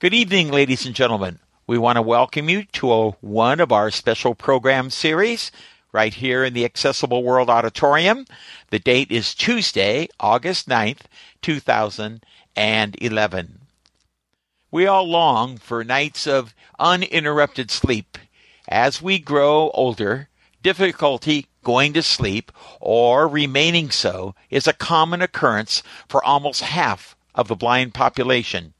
Good evening, ladies and gentlemen. We want to welcome you to a, one of our special program series right here in the Accessible World Auditorium. The date is Tuesday, August 9th, 2011. We all long for nights of uninterrupted sleep. As we grow older, difficulty going to sleep or remaining so is a common occurrence for almost half of the blind population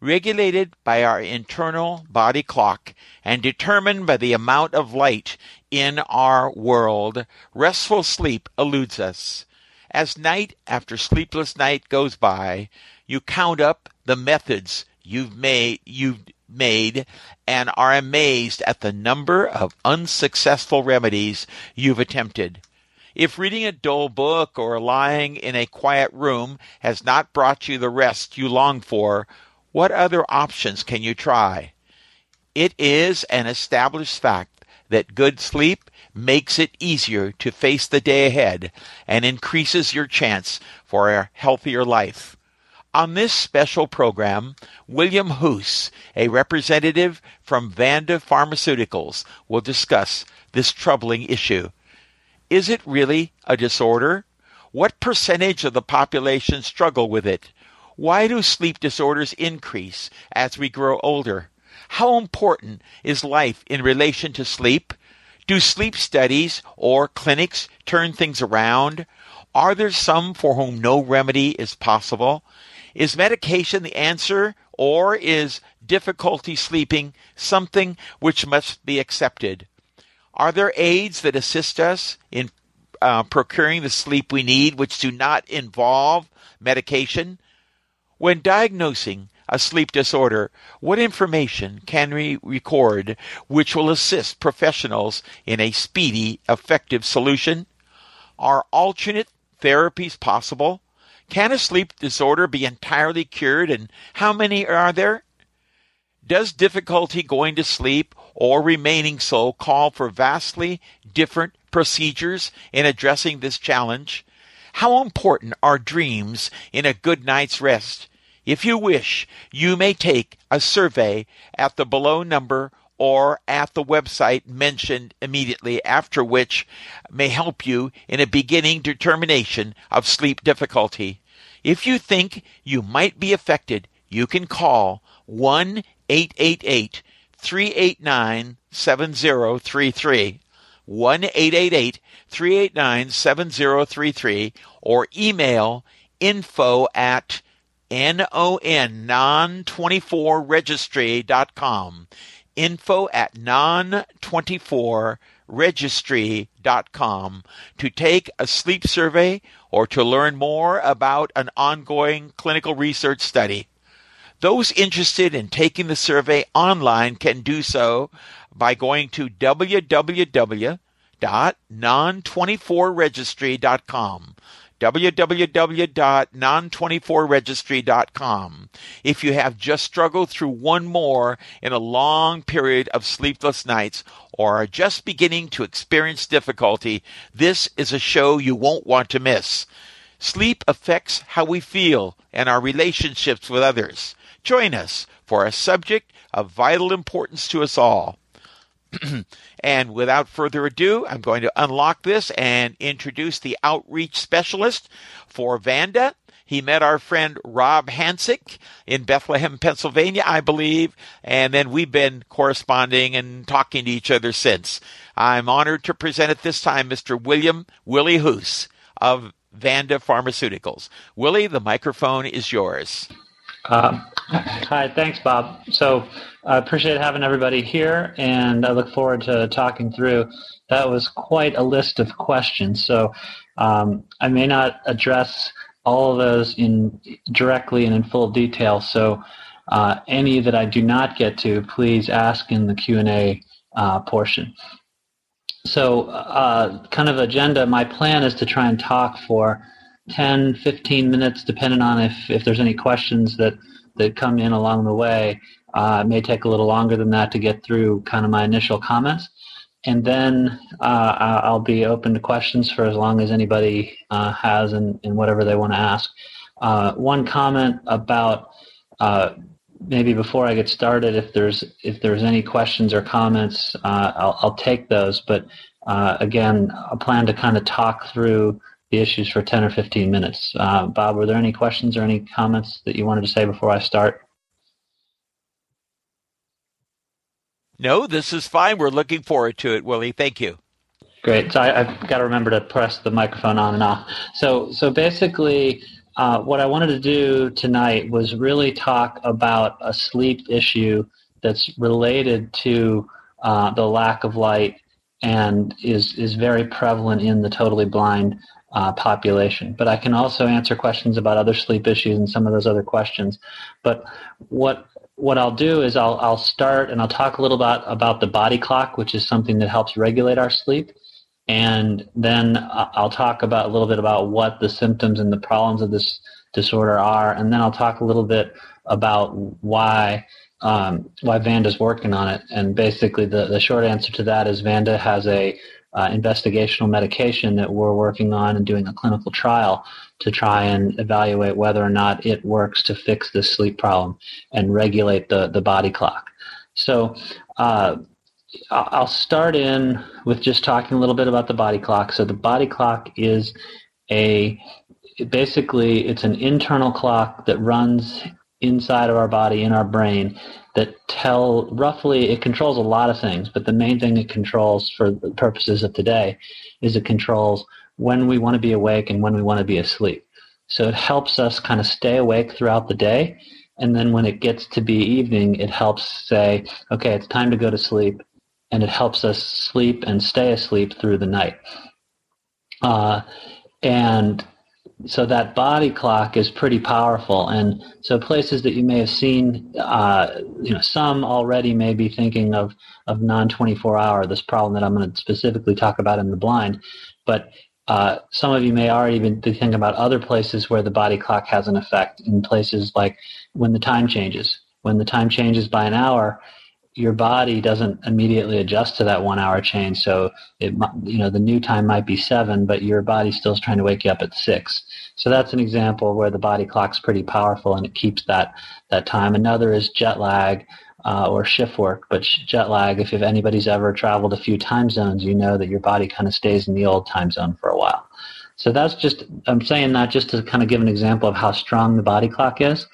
regulated by our internal body clock and determined by the amount of light in our world, restful sleep eludes us. As night after sleepless night goes by, you count up the methods you've made, you've made and are amazed at the number of unsuccessful remedies you've attempted. If reading a dull book or lying in a quiet room has not brought you the rest you long for, what other options can you try? It is an established fact that good sleep makes it easier to face the day ahead and increases your chance for a healthier life. On this special program, William Hoos, a representative from Vanda Pharmaceuticals, will discuss this troubling issue. Is it really a disorder? What percentage of the population struggle with it? Why do sleep disorders increase as we grow older? How important is life in relation to sleep? Do sleep studies or clinics turn things around? Are there some for whom no remedy is possible? Is medication the answer or is difficulty sleeping something which must be accepted? Are there aids that assist us in uh, procuring the sleep we need which do not involve medication? When diagnosing a sleep disorder, what information can we record which will assist professionals in a speedy, effective solution? Are alternate therapies possible? Can a sleep disorder be entirely cured and how many are there? Does difficulty going to sleep or remaining so call for vastly different procedures in addressing this challenge? How important are dreams in a good night's rest? If you wish, you may take a survey at the below number or at the website mentioned immediately after which may help you in a beginning determination of sleep difficulty. If you think you might be affected, you can call 1 888 389 7033. 1 888 389 7033 or email info at N-O-N, non24registry.com. Info at non24registry.com to take a sleep survey or to learn more about an ongoing clinical research study. Those interested in taking the survey online can do so by going to www.non24registry.com www.non24registry.com. If you have just struggled through one more in a long period of sleepless nights or are just beginning to experience difficulty, this is a show you won't want to miss. Sleep affects how we feel and our relationships with others. Join us for a subject of vital importance to us all. and without further ado, I'm going to unlock this and introduce the outreach specialist for Vanda. He met our friend Rob Hansick in Bethlehem, Pennsylvania, I believe, and then we've been corresponding and talking to each other since. I'm honored to present at this time Mr. William Willie Hoos of Vanda Pharmaceuticals. Willie, the microphone is yours. Uh, hi, thanks, Bob. So I appreciate having everybody here, and I look forward to talking through. That was quite a list of questions, so um, I may not address all of those in directly and in full detail. So uh, any that I do not get to, please ask in the Q and A uh, portion. So, uh, kind of agenda. My plan is to try and talk for 10, 15 minutes, depending on if, if there's any questions that, that come in along the way. Uh, it may take a little longer than that to get through kind of my initial comments. And then uh, I'll be open to questions for as long as anybody uh, has and, and whatever they want to ask. Uh, one comment about uh, maybe before I get started, if there's if there's any questions or comments, uh, I'll, I'll take those. But again, I plan to kind of talk through the issues for 10 or 15 minutes. Uh, Bob, were there any questions or any comments that you wanted to say before I start? No, this is fine. We're looking forward to it, Willie. Thank you. Great. So I, have got to remember to press the microphone on and off. So, so basically, uh, what I wanted to do tonight was really talk about a sleep issue that's related to uh, the lack of light and is is very prevalent in the totally blind uh, population. But I can also answer questions about other sleep issues and some of those other questions. But what what I'll do is I'll I'll start and I'll talk a little about about the body clock, which is something that helps regulate our sleep, and then I'll talk about a little bit about what the symptoms and the problems of this disorder are, and then I'll talk a little bit about why um, why Vanda's working on it. And basically, the the short answer to that is Vanda has a uh, investigational medication that we're working on and doing a clinical trial to try and evaluate whether or not it works to fix this sleep problem and regulate the, the body clock. So uh, I'll start in with just talking a little bit about the body clock. So the body clock is a basically it's an internal clock that runs inside of our body in our brain that tell roughly it controls a lot of things, but the main thing it controls for the purposes of today is it controls when we want to be awake and when we want to be asleep. So it helps us kind of stay awake throughout the day. And then when it gets to be evening, it helps say, okay, it's time to go to sleep. And it helps us sleep and stay asleep through the night. Uh, and so that body clock is pretty powerful and so places that you may have seen uh, you know some already may be thinking of of non 24 hour this problem that i'm going to specifically talk about in the blind but uh, some of you may already be thinking about other places where the body clock has an effect in places like when the time changes when the time changes by an hour your body doesn't immediately adjust to that one hour change. So it, you know, the new time might be seven, but your body still is trying to wake you up at six. So that's an example where the body clock's pretty powerful and it keeps that, that time. Another is jet lag. Uh, or shift work, but jet lag, if, anybody's ever traveled a few time zones, you know that your body kind of stays in the old time zone for a while. So that's just, I'm saying that just to kind of give an example of how strong the body clock is.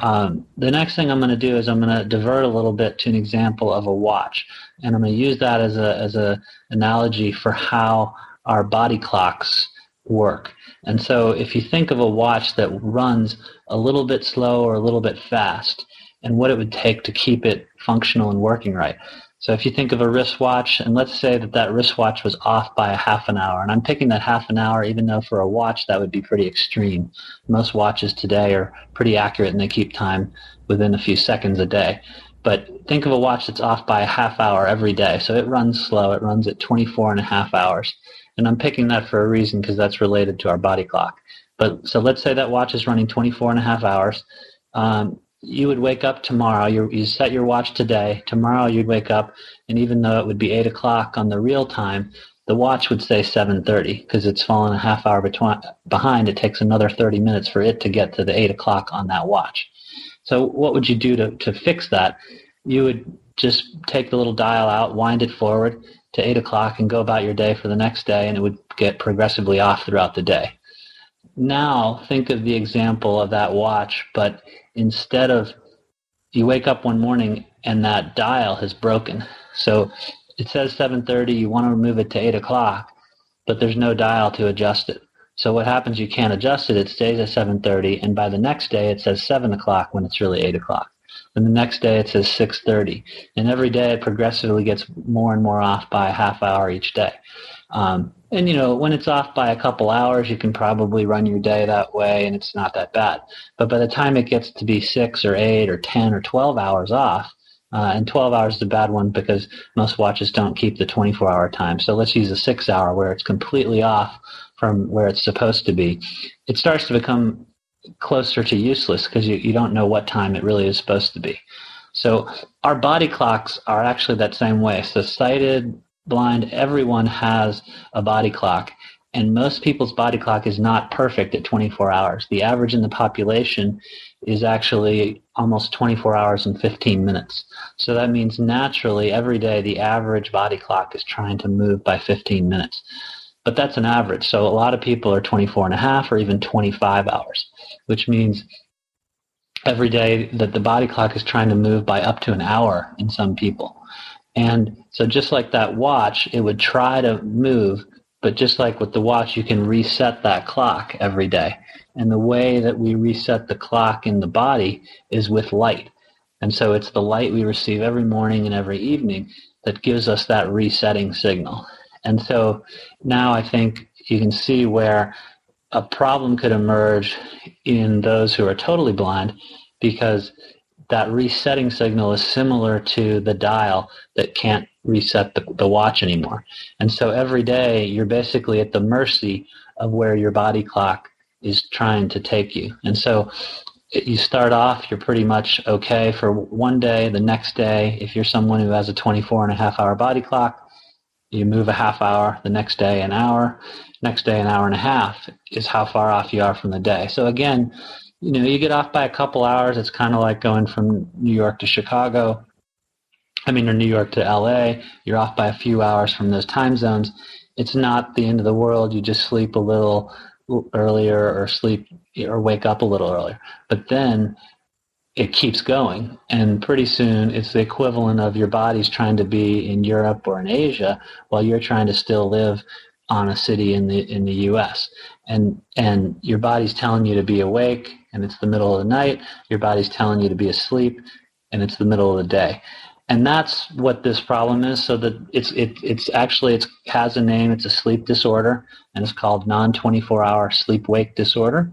Um, the next thing I'm going to do is I'm going to divert a little bit to an example of a watch, and I'm going to use that as a as a analogy for how our body clocks work. And so, if you think of a watch that runs a little bit slow or a little bit fast, and what it would take to keep it functional and working right. So if you think of a wristwatch, and let's say that that wristwatch was off by a half an hour, and I'm picking that half an hour, even though for a watch that would be pretty extreme. Most watches today are pretty accurate and they keep time within a few seconds a day. But think of a watch that's off by a half hour every day. So it runs slow. It runs at 24 and a half hours. And I'm picking that for a reason because that's related to our body clock. But so let's say that watch is running 24 and a half hours. Um, you would wake up tomorrow. You, you set your watch today. Tomorrow you'd wake up, and even though it would be eight o'clock on the real time, the watch would say 7:30 because it's fallen a half hour behind. It takes another 30 minutes for it to get to the eight o'clock on that watch. So what would you do to, to fix that? You would just take the little dial out, wind it forward to eight o'clock, and go about your day for the next day, and it would get progressively off throughout the day. Now think of the example of that watch, but instead of you wake up one morning and that dial has broken. So it says 7:30. You want to move it to 8 o'clock, but there's no dial to adjust it. So what happens? You can't adjust it. It stays at 7:30, and by the next day it says 7 o'clock when it's really 8 o'clock. And the next day it says 6:30, and every day it progressively gets more and more off by a half hour each day. Um, and you know, when it's off by a couple hours, you can probably run your day that way, and it's not that bad. But by the time it gets to be six or eight or ten or twelve hours off, uh, and 12 hours is a bad one because most watches don't keep the 24 hour time. So let's use a six hour where it's completely off from where it's supposed to be. It starts to become closer to useless because you, you don't know what time it really is supposed to be. So our body clocks are actually that same way. So sighted, blind, everyone has a body clock. And most people's body clock is not perfect at 24 hours. The average in the population is actually almost 24 hours and 15 minutes. So that means naturally every day the average body clock is trying to move by 15 minutes. But that's an average. So a lot of people are 24 and a half or even 25 hours, which means every day that the body clock is trying to move by up to an hour in some people. And so just like that watch, it would try to move, but just like with the watch, you can reset that clock every day. And the way that we reset the clock in the body is with light. And so it's the light we receive every morning and every evening that gives us that resetting signal. And so now I think you can see where a problem could emerge in those who are totally blind because that resetting signal is similar to the dial that can't reset the, the watch anymore. And so every day you're basically at the mercy of where your body clock is trying to take you. And so you start off, you're pretty much okay for one day. The next day, if you're someone who has a 24 and a half hour body clock, you move a half hour. The next day, an hour. Next day, an hour and a half is how far off you are from the day. So again, you know, you get off by a couple hours. It's kind of like going from New York to Chicago. I mean, or New York to LA. You're off by a few hours from those time zones. It's not the end of the world. You just sleep a little earlier or sleep or wake up a little earlier. But then it keeps going. And pretty soon it's the equivalent of your body's trying to be in Europe or in Asia while you're trying to still live on a city in the in the US. And and your body's telling you to be awake and it's the middle of the night. Your body's telling you to be asleep, and it's the middle of the day. And that's what this problem is. So that it's it, it's actually it has a name. It's a sleep disorder, and it's called non twenty four hour sleep wake disorder.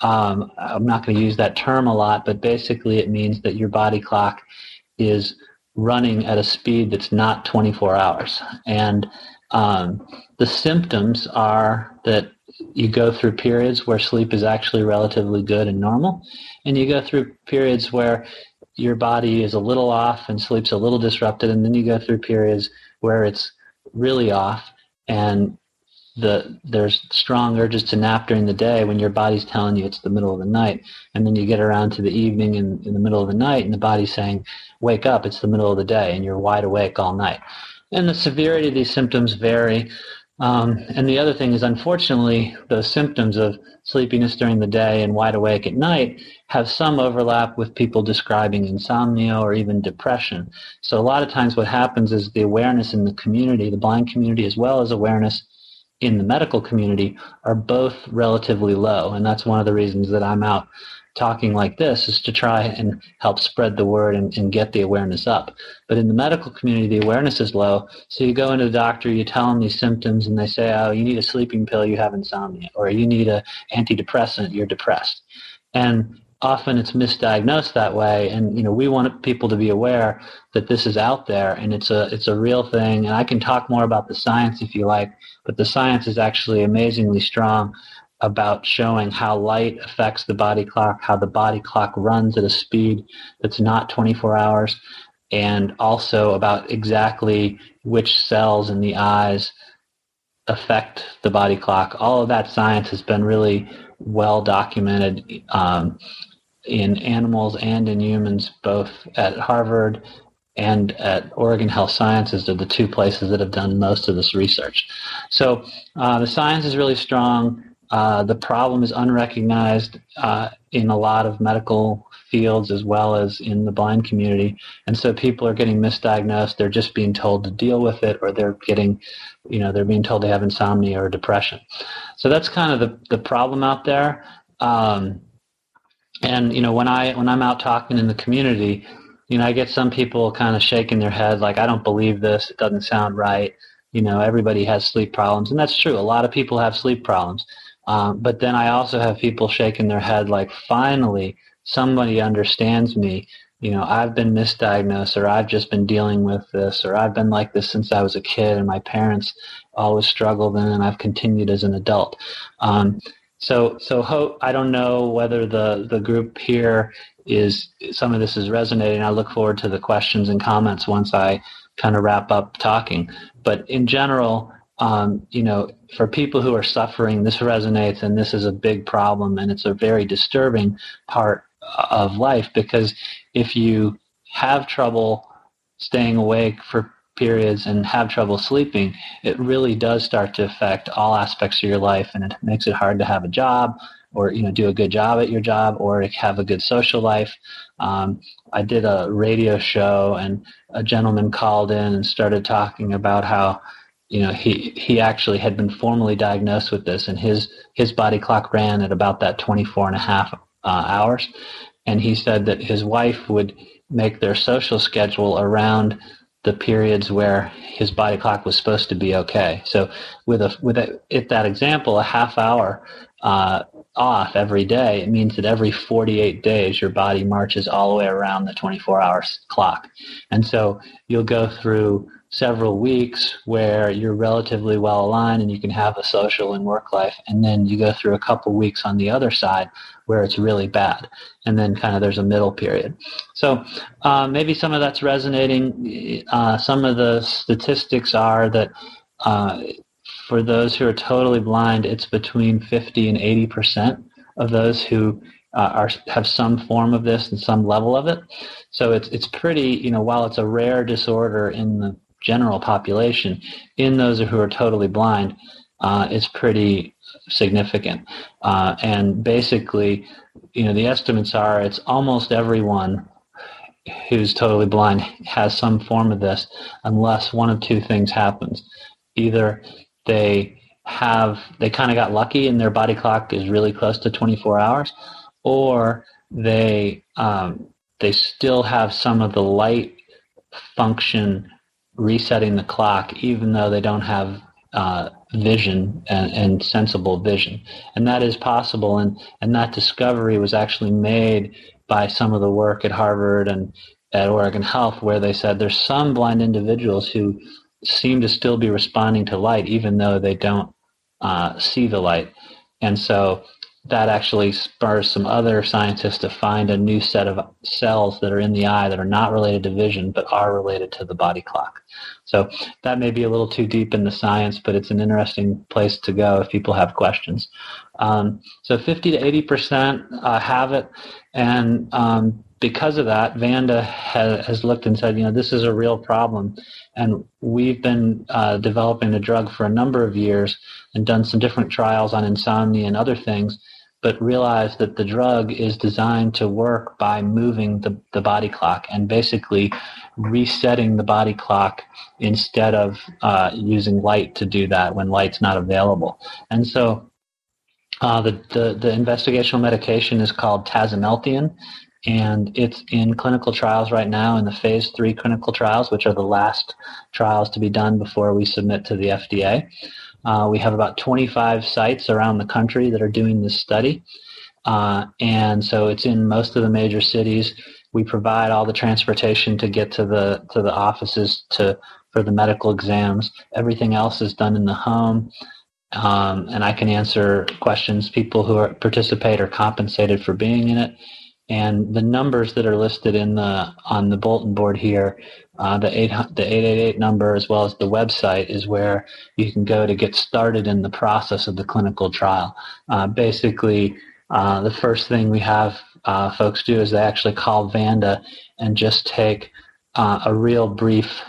Um, I'm not going to use that term a lot, but basically it means that your body clock is running at a speed that's not 24 hours. And um, the symptoms are that you go through periods where sleep is actually relatively good and normal, and you go through periods where your body is a little off and sleep's a little disrupted, and then you go through periods where it's really off and the there's strong urges to nap during the day when your body's telling you it's the middle of the night. And then you get around to the evening and in the middle of the night and the body's saying wake up it's the middle of the day and you're wide awake all night. And the severity of these symptoms vary. Um, and the other thing is, unfortunately, those symptoms of sleepiness during the day and wide awake at night have some overlap with people describing insomnia or even depression. So a lot of times what happens is the awareness in the community, the blind community, as well as awareness in the medical community, are both relatively low. And that's one of the reasons that I'm out talking like this is to try and help spread the word and, and, get the awareness up. But in the medical community, the awareness is low. So you go into the doctor, you tell them these symptoms, and they say, oh, you need a sleeping pill, you have insomnia, or you need an antidepressant, you're depressed. And often it's misdiagnosed that way and you know we want people to be aware that this is out there and it's a it's a real thing and I can talk more about the science if you like but the science is actually amazingly strong about showing how light affects the body clock, how the body clock runs at a speed that's not 24 hours, and also about exactly which cells in the eyes affect the body clock. All of that science has been really well documented um, in animals and in humans, both at Harvard and at Oregon Health Sciences are the two places that have done most of this research. So uh, the science is really strong. Uh, the problem is unrecognized uh, in a lot of medical fields as well as in the blind community. And so people are getting misdiagnosed. They're just being told to deal with it or they're getting, you know, they're being told they have insomnia or depression. So that's kind of the, the problem out there. Um, and, you know, when, I, when I'm out talking in the community, you know, I get some people kind of shaking their head like, I don't believe this. It doesn't sound right. You know, everybody has sleep problems. And that's true. A lot of people have sleep problems um, but then I also have people shaking their head like, finally, somebody understands me. You know, I've been misdiagnosed, or I've just been dealing with this, or I've been like this since I was a kid, and my parents always struggled, and I've continued as an adult. Um, so, so hope, I don't know whether the the group here is some of this is resonating. I look forward to the questions and comments once I kind of wrap up talking. But in general, um, you know, for people who are suffering, this resonates and this is a big problem and it's a very disturbing part of life because if you have trouble staying awake for periods and have trouble sleeping, it really does start to affect all aspects of your life and it makes it hard to have a job or you know do a good job at your job or have a good social life. Um, I did a radio show and a gentleman called in and started talking about how you know he he actually had been formally diagnosed with this and his his body clock ran at about that 24 and a half uh, hours and he said that his wife would make their social schedule around the periods where his body clock was supposed to be okay so with a with a, if that example a half hour uh, off every day, it means that every 48 days your body marches all the way around the 24 hour clock. And so you'll go through several weeks where you're relatively well aligned and you can have a social and work life. And then you go through a couple weeks on the other side where it's really bad. And then kind of there's a middle period. So uh, maybe some of that's resonating. Uh, some of the statistics are that uh, for those who are totally blind, it's between 50 and 80 percent of those who uh, are have some form of this and some level of it. So it's it's pretty, you know, while it's a rare disorder in the general population, in those who are totally blind, uh, it's pretty significant. Uh, and basically, you know, the estimates are it's almost everyone who's totally blind has some form of this, unless one of two things happens: either they have they kind of got lucky and their body clock is really close to 24 hours, or they um, they still have some of the light function resetting the clock, even though they don't have uh, vision and, and, sensible vision, and that is possible. And and that discovery was actually made by some of the work at Harvard and at Oregon Health, where they said there's some blind individuals who seem to still be responding to light even though they don't uh, see the light. And so that actually spurs some other scientists to find a new set of cells that are in the eye that are not related to vision but are related to the body clock. So that may be a little too deep in the science, but it's an interesting place to go if people have questions. Um, so 50 to 80 percent uh, have it, and um, because of that, Vanda has, has, looked and said, you know, this is a real problem. And we've been uh, developing the drug for a number of years and done some different trials on insomnia and other things, but realize that the drug is designed to work by moving the, the body clock and basically resetting the body clock instead of uh, using light to do that when light's not available. And so uh, the, the, the investigational medication is called tasimelteon, and it's in clinical trials right now in the phase three clinical trials, which are the last trials to be done before we submit to the FDA. Uh, we have about 25 sites around the country that are doing this study. Uh, and so it's in most of the major cities. We provide all the transportation to get to the to the offices to for the medical exams. Everything else is done in the home. Um, and I can answer questions. People who are, participate are compensated for being in it and the numbers that are listed in the on the bulletin board here, uh, the eight the eight eight eight number as well as the website is where you can go to get started in the process of the clinical trial. Uh, basically, uh, the first thing we have uh, folks do is they actually call Vanda and just take uh, a real brief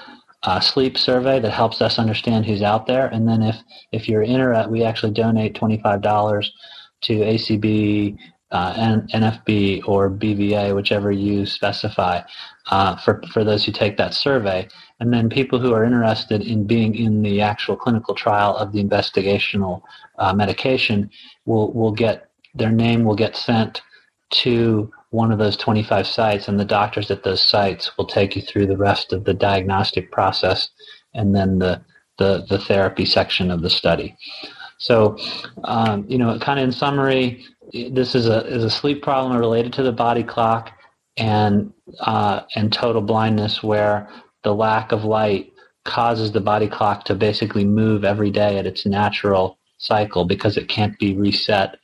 uh, sleep survey that helps us understand who's out there. And then if if you're in interested, we actually donate twenty five dollars to ACB uh, NFB or BVA, whichever you specify, uh, for, for those who take that survey. And then people who are interested in being in the actual clinical trial of the investigational uh, medication will, will get their name will get sent to one of those 25 sites, and the doctors at those sites will take you through the rest of the diagnostic process and then the, the, the therapy section of the study. So, um, you know, kind of in summary, this is a is a sleep problem related to the body clock and uh, and total blindness, where the lack of light causes the body clock to basically move every day at its natural cycle because it can't be reset.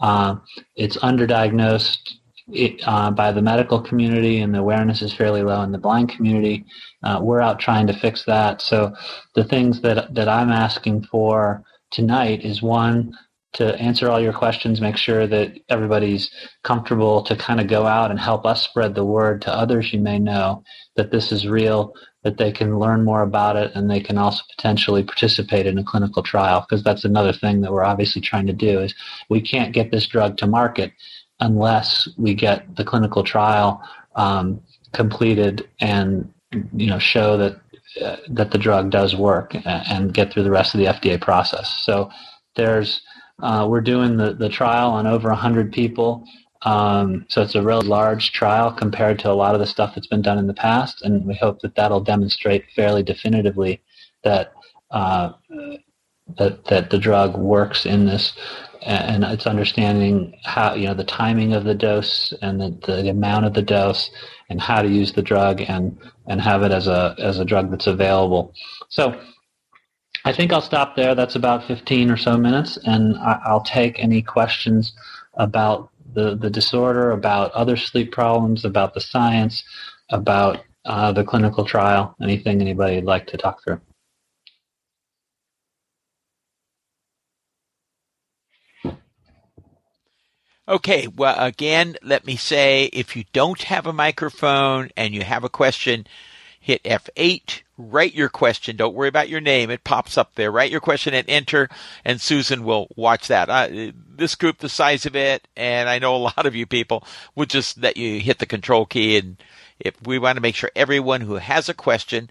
Uh, it's underdiagnosed it, uh, by the medical community, and the awareness is fairly low in the blind community. Uh, we're out trying to fix that. So the things that that I'm asking for tonight is one to answer all your questions, make sure that everybody's comfortable to kind of go out and help us spread the word to others you may know that this is real, that they can learn more about it, and they can also potentially participate in a clinical trial. Because that's another thing that we're obviously trying to do is we can't get this drug to market unless we get the clinical trial um, completed and you know show that uh, that the drug does work and get through the rest of the FDA process. So there's uh, we're doing the, the trial on over 100 people. Um, so it's a real large trial compared to a lot of the stuff that's been done in the past, and we hope that that'll demonstrate fairly definitively that uh, that that the drug works in this, and it's understanding how you know the timing of the dose and the, the amount of the dose, and how to use the drug and and have it as a as a drug that's available. So I think I'll stop there. That's about 15 or so minutes, and I'll take any questions about the, the disorder, about other sleep problems, about the science, about uh, the clinical trial, anything anybody would like to talk through. Okay, well, again, let me say if you don't have a microphone and you have a question, hit F8, write your question. Don't worry about your name. It pops up there. Write your question and enter, and Susan will watch that. Uh, this group, the size of it, and I know a lot of you people would just let you hit the control key. And if we want to make sure everyone who has a question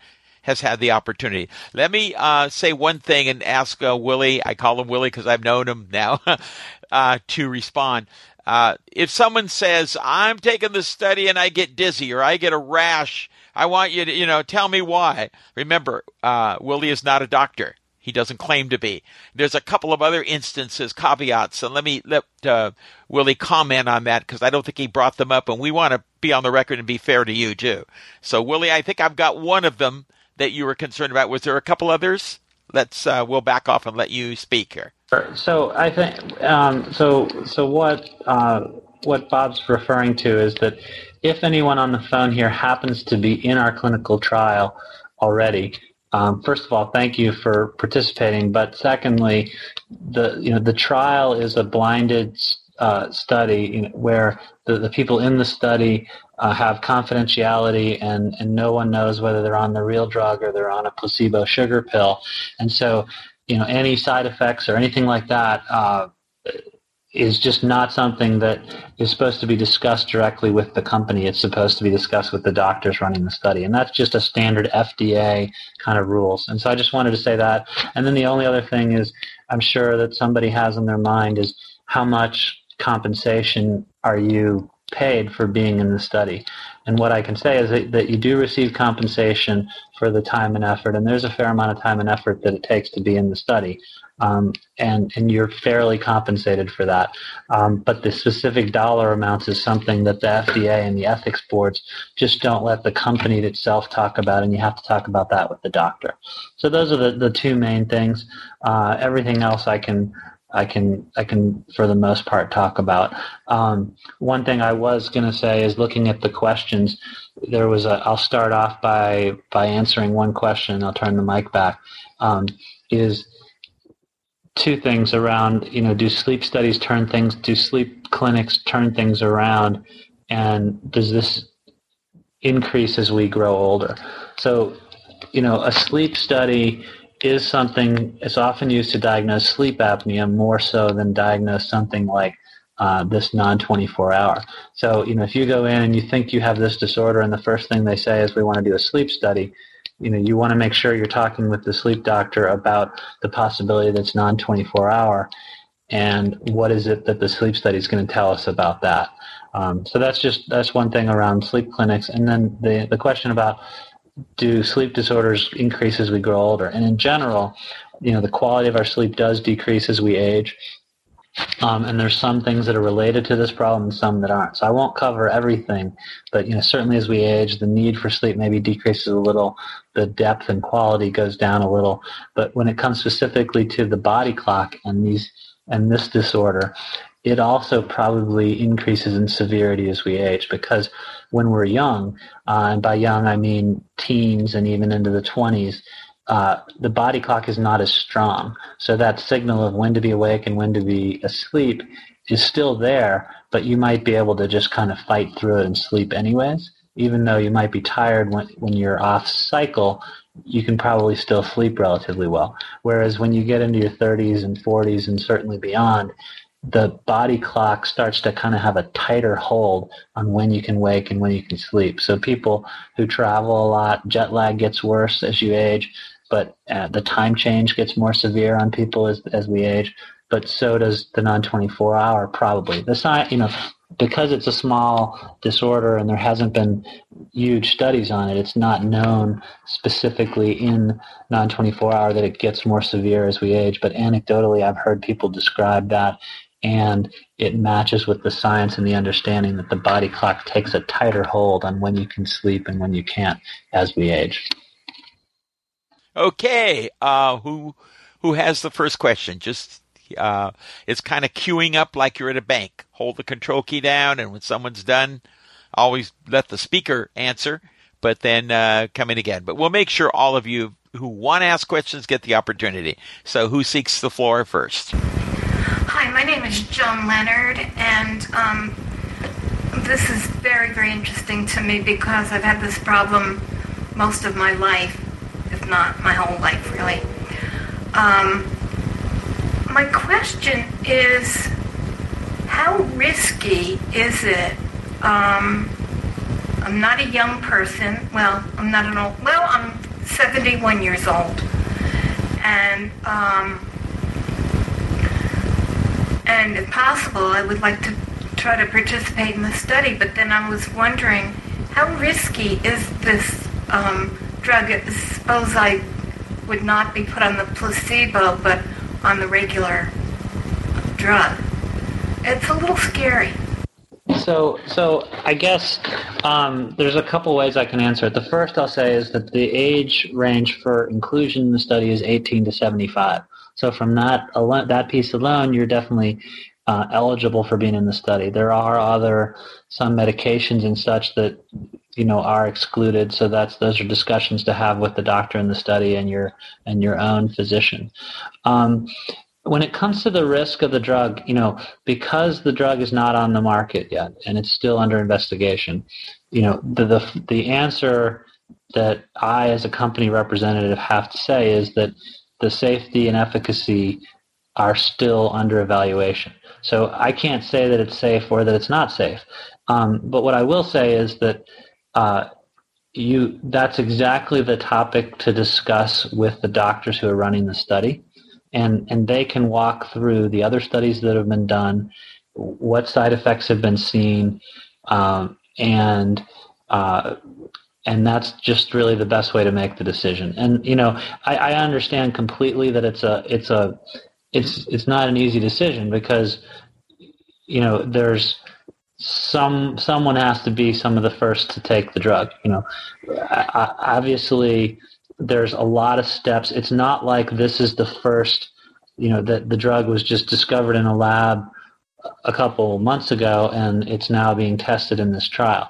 has had the opportunity. Let me uh, say one thing and ask uh, Willie. I call him Willie because I've known him now uh, to respond. Uh, if someone says, I'm taking this study and I get dizzy or I get a rash I want you to, you know, tell me why. Remember, uh, Willie is not a doctor. He doesn't claim to be. There's a couple of other instances, caveats, and let me let uh, Willie comment on that because I don't think he brought them up, and we want to be on the record and be fair to you too. So, Willie, I think I've got one of them that you were concerned about. Was there a couple others? Let's uh, we'll back off and let you speak here. So I think um, so. So what uh, what Bob's referring to is that if anyone on the phone here happens to be in our clinical trial already, um, first of all, thank you for participating. But secondly, the you know the trial is a blinded uh, study you know, where the, the people in the study uh, have confidentiality and, and no one knows whether they're on the real drug or they're on a placebo sugar pill. And so, you know, any side effects or anything like that uh, is just not something that is supposed to be discussed directly with the company. It's supposed to be discussed with the doctors running the study. And that's just a standard FDA kind of rules. And so I just wanted to say that. And then the only other thing is I'm sure that somebody has in their mind is how much compensation are you paid for being in the study? And what I can say is that, that you do receive compensation for the time and effort, and there's a fair amount of time and effort that it takes to be in the study um, and and you're fairly compensated for that. Um, but the specific dollar amounts is something that the FDA and the ethics boards just don't let the company itself talk about, and you have to talk about that with the doctor. So those are the, the two main things. Uh, everything else I can. I can I can for the most part talk about. Um, one thing I was going to say is looking at the questions. There was a. I'll start off by by answering one question. I'll turn the mic back. Um, is two things around, you know, do sleep studies turn things, do sleep clinics turn things around, and does this increase as we grow older? So, you know, a sleep study is something it's often used to diagnose sleep apnea more so than diagnose something like uh, this non 24 hour. So, you know, if you go in and you think you have this disorder, and the first thing they say is we want to do a sleep study, you know you want to make sure you're talking with the sleep doctor about the possibility that's non 24 hour and what is it that the sleep study is going to tell us about that um, so that's just that's one thing around sleep clinics and then the the question about do sleep disorders increase as we grow older and in general you know the quality of our sleep does decrease as we age um, and there's some things that are related to this problem and some that aren't. So I won't cover everything, but you know certainly as we age, the need for sleep maybe decreases a little, the depth and quality goes down a little. But when it comes specifically to the body clock and these and this disorder, it also probably increases in severity as we age because when we're young, uh, and by young I mean teens and even into the 20s, uh, the body clock is not as strong. So that signal of when to be awake and when to be asleep is still there, but you might be able to just kind of fight through it and sleep anyways. Even though you might be tired when, when you're off cycle, you can probably still sleep relatively well. Whereas when you get into your 30s and 40s and certainly beyond, the body clock starts to kind of have a tighter hold on when you can wake and when you can sleep. So people who travel a lot, jet lag gets worse as you age, but uh, the time change gets more severe on people as, as we age. But so does the non-24 hour probably. The science, you know, because it's a small disorder and there hasn't been huge studies on it, it's not known specifically in non 24 hour that it gets more severe as we age. But anecdotally, I've heard people describe that and it matches with the science and the understanding that the body clock takes a tighter hold on when you can sleep and when you can't as we age. Okay, uh, who who has the first question? Just uh, it's kind of queuing up like you're at a bank. Hold the control key down, and when someone's done, always let the speaker answer, but then uh, come in again. But we'll make sure all of you who want to ask questions get the opportunity. So, who seeks the floor first? Hi, my name is Joan Leonard, and um, this is very, very interesting to me because I've had this problem most of my life, if not my whole life, really. Um, my question is how risky is it? Um, I'm not a young person. Well, I'm not an old. Well, I'm 71 years old, and um, and if possible, I would like to try to participate in the study. But then I was wondering, how risky is this um, drug? Suppose I would not be put on the placebo, but on the regular drug. It's a little scary. So, so I guess um, there's a couple ways I can answer it. The first I'll say is that the age range for inclusion in the study is 18 to 75. So from that that piece alone, you're definitely uh, eligible for being in the study. There are other some medications and such that you know are excluded. So that's those are discussions to have with the doctor in the study and your and your own physician. Um, when it comes to the risk of the drug, you know, because the drug is not on the market yet and it's still under investigation, you know, the the, the answer that I, as a company representative, have to say is that the safety and efficacy are still under evaluation. So I can't say that it's safe or that it's not safe. Um, but what I will say is that uh, you that's exactly the topic to discuss with the doctors who are running the study, and and they can walk through the other studies that have been done, what side effects have been seen, um, and uh, and that's just really the best way to make the decision. And you know, I, I understand completely that it's a it's a it's it's not an easy decision because you know there's some someone has to be some of the first to take the drug. You know, I, obviously there's a lot of steps. It's not like this is the first. You know that the drug was just discovered in a lab a couple months ago and it's now being tested in this trial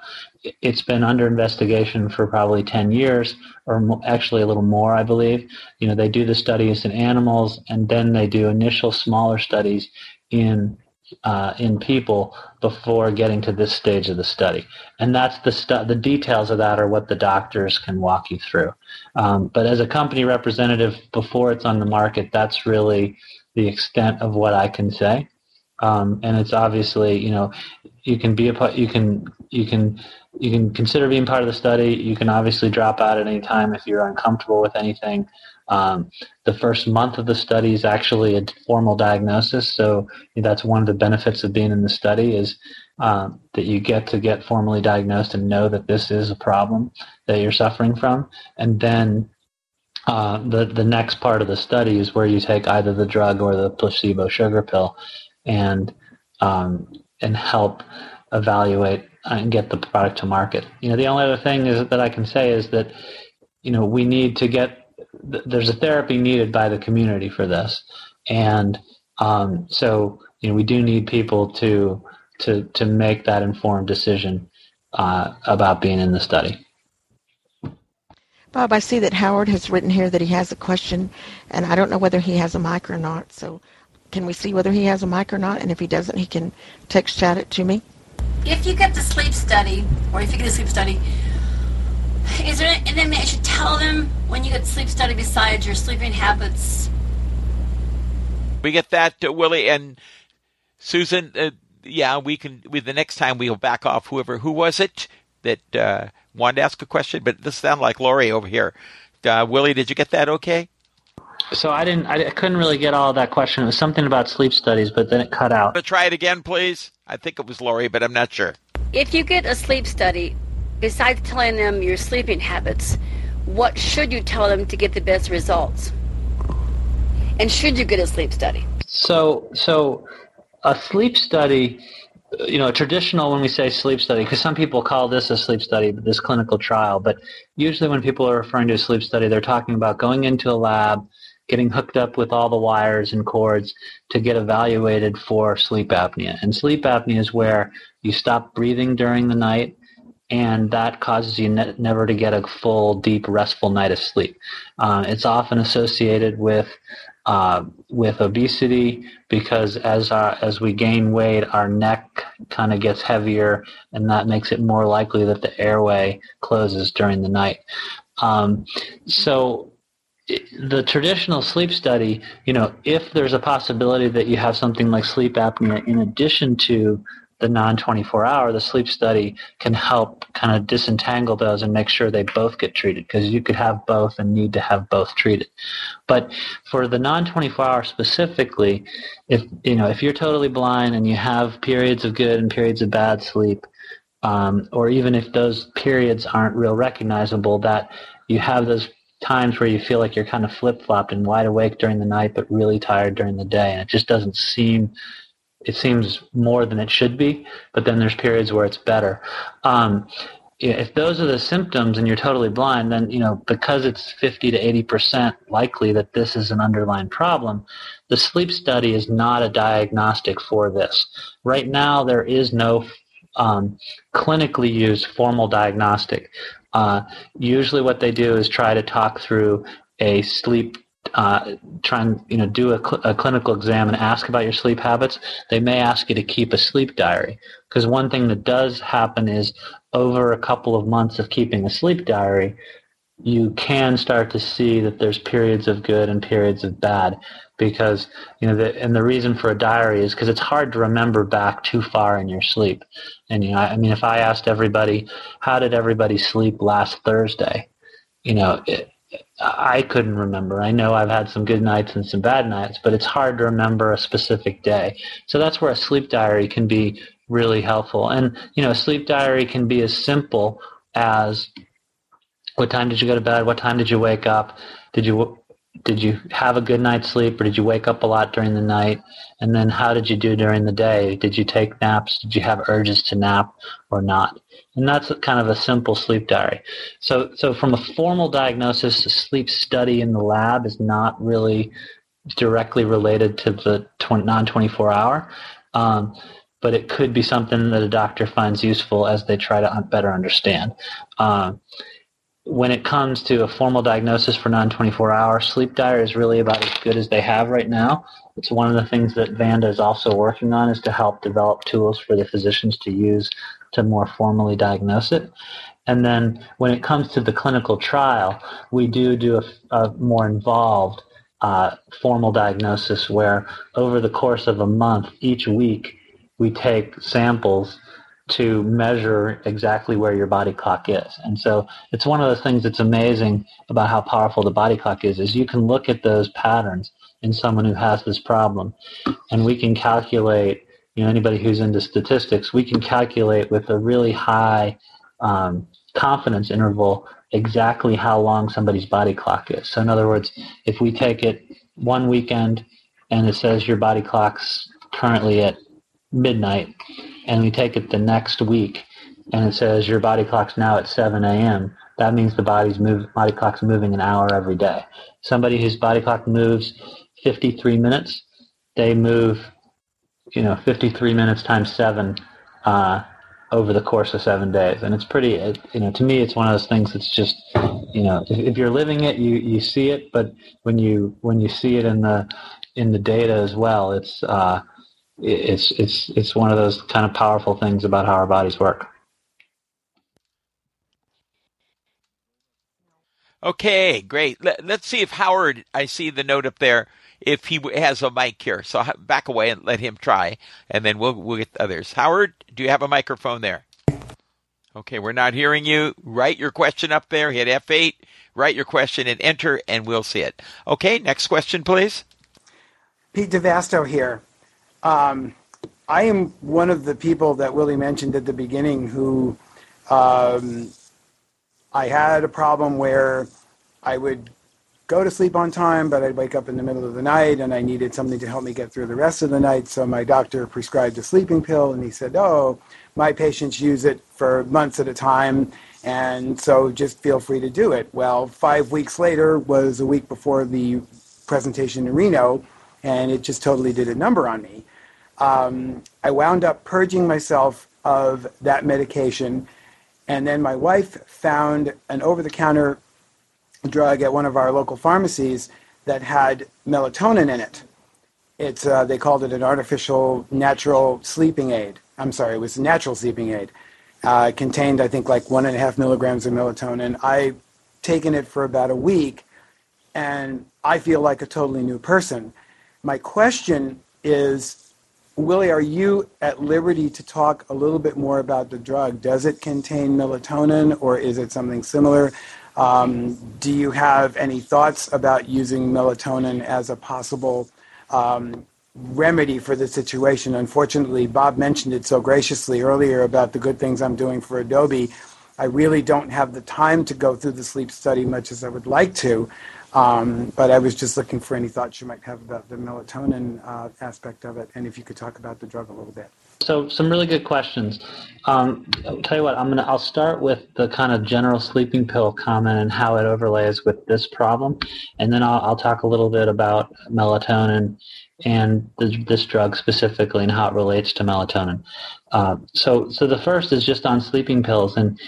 it's been under investigation for probably 10 years or actually a little more i believe. You know they do the studies in animals and then they do initial smaller studies in uh, in people before getting to this stage of the study. And that's the the details of that are what the doctors can walk you through. Um, but as a company representative before it's on the market that's really the extent of what i can say. Um, and it's obviously you know you can be a you can you can you can consider being part of the study. You can obviously drop out at any time if you're uncomfortable with anything. Um, the first month of the study is actually a formal diagnosis, so that's one of the benefits of being in the study is um, that you get to get formally diagnosed and know that this is a problem that you're suffering from, and then uh, the the next part of the study is where you take either the drug or the placebo sugar pill, and um, and help evaluate and get the product to market. You know, the only other thing is that I can say is that you know we need to get there's a therapy needed by the community for this, and um, so you know, we do need people to to to make that informed decision uh, about being in the study. Bob, I see that Howard has written here that he has a question, and I don't know whether he has a mic or not. So, can we see whether he has a mic or not? And if he doesn't, he can text chat it to me. If you get the sleep study, or if you get a sleep study, is there that you should tell them when you get sleep study besides your sleeping habits? We get that, uh, Willie and Susan. Uh, yeah, we can. We, the next time we'll back off whoever. Who was it that uh, wanted to ask a question? But this sounded like Laurie over here. Uh, Willie, did you get that? Okay. So I didn't. I couldn't really get all that question. It was something about sleep studies, but then it cut out. But try it again, please. I think it was Lori, but I'm not sure. If you get a sleep study, besides telling them your sleeping habits, what should you tell them to get the best results? And should you get a sleep study? So, so a sleep study, you know, traditional when we say sleep study, because some people call this a sleep study, this clinical trial, but usually when people are referring to a sleep study, they're talking about going into a lab, getting hooked up with all the wires and cords to get evaluated for sleep apnea. And sleep apnea is where you stop breathing during the night and that causes you ne- never to get a full, deep, restful night of sleep. Uh, it's often associated with uh, with obesity because as our, as we gain weight, our neck kind of gets heavier, and that makes it more likely that the airway closes during the night. Um, so the traditional sleep study, you know, if there's a possibility that you have something like sleep apnea in addition to the non 24 hour, the sleep study can help kind of disentangle those and make sure they both get treated because you could have both and need to have both treated. But for the non 24 hour specifically, if you know if you're totally blind and you have periods of good and periods of bad sleep, um, or even if those periods aren't real recognizable, that you have those times where you feel like you're kind of flip flopped and wide awake during the night but really tired during the day, and it just doesn't seem it seems more than it should be, but then there's periods where it's better. Um, if those are the symptoms and you're totally blind, then you know because it's 50 to 80 percent likely that this is an underlying problem. The sleep study is not a diagnostic for this. Right now, there is no um, clinically used formal diagnostic. Uh, usually, what they do is try to talk through a sleep uh, try and you know do a, cl- a, clinical exam and ask about your sleep habits, they may ask you to keep a sleep diary. Because one thing that does happen is over a couple of months of keeping a sleep diary, you can start to see that there's periods of good and periods of bad. Because you know, the, and the reason for a diary is because it's hard to remember back too far in your sleep. And you know, I, I mean, if I asked everybody, how did everybody sleep last Thursday? You know, it, I couldn't remember. I know I've had some good nights and some bad nights, but it's hard to remember a specific day. So that's where a sleep diary can be really helpful. And, you know, a sleep diary can be as simple as what time did you go to bed? What time did you wake up? Did you did you have a good night's sleep or did you wake up a lot during the night? And then how did you do during the day? Did you take naps? Did you have urges to nap or not? And that's kind of a simple sleep diary. So, so from a formal diagnosis, a sleep study in the lab is not really directly related to the non 24 hour. Um, but it could be something that a doctor finds useful as they try to better understand. Um, when it comes to a formal diagnosis for non 24 hour, sleep diary is really about as good as they have right now. It's one of the things that Vanda is also working on is to help develop tools for the physicians to use to more formally diagnose it. And then when it comes to the clinical trial, we do do a, a more involved uh, formal diagnosis where over the course of a month, each week, we take samples to measure exactly where your body clock is. And so it's one of the things that's amazing about how powerful the body clock is, is you can look at those patterns in someone who has this problem and we can calculate, you know, anybody who's into statistics, we can calculate with a really high um, confidence interval exactly how long somebody's body clock is. So in other words, if we take it one weekend and it says your body clock's currently at midnight and we take it the next week and it says your body clock's now at 7 a.m., that means the body's move, body clock's moving an hour every day. Somebody whose body clock moves 53 minutes, they move you know, 53 minutes times seven uh, over the course of seven days. And it's pretty, it, you know, to me, it's one of those things that's just, you know, if, if you're living it, you, you see it, but when you, when you see it in the, in the data as well, it's, uh, it's, it's, it's one of those kind of powerful things about how our bodies work. Okay, great. Let, us see if Howard, I see the note up there, if he has a mic here. So back away and let him try, and then we'll, we'll get others. Howard, do you have a microphone there? Okay, we're not hearing you. Write your question up there. Hit F8, write your question and enter, and we'll see it. Okay, next question, please. Pete DeVasto here. Um, I am one of the people that Willie mentioned at the beginning who um, I had a problem where I would go to sleep on time, but I'd wake up in the middle of the night and I needed something to help me get through the rest of the night. So my doctor prescribed a sleeping pill and he said, Oh, my patients use it for months at a time. And so just feel free to do it. Well, five weeks later was a week before the presentation in Reno, and it just totally did a number on me. Um, I wound up purging myself of that medication. And then my wife found an over the counter drug at one of our local pharmacies that had melatonin in it. It's uh, they called it an artificial natural sleeping aid. I'm sorry, it was natural sleeping aid. Uh, contained, I think, like one and a half milligrams of melatonin. I've taken it for about a week, and I feel like a totally new person. My question is, Willie, are you at liberty to talk a little bit more about the drug? Does it contain melatonin, or is it something similar? Um, do you have any thoughts about using melatonin as a possible um, remedy for the situation? Unfortunately, Bob mentioned it so graciously earlier about the good things I'm doing for Adobe. I really don't have the time to go through the sleep study much as I would like to. Um, but I was just looking for any thoughts you might have about the melatonin uh, aspect of it, and if you could talk about the drug a little bit. So some really good questions. Um, I'll tell you what, I'm gonna I'll start with the kind of general sleeping pill comment and how it overlays with this problem, and then I'll, I'll talk a little bit about melatonin and the, this drug specifically and how it relates to melatonin. Uh, so so the first is just on sleeping pills, and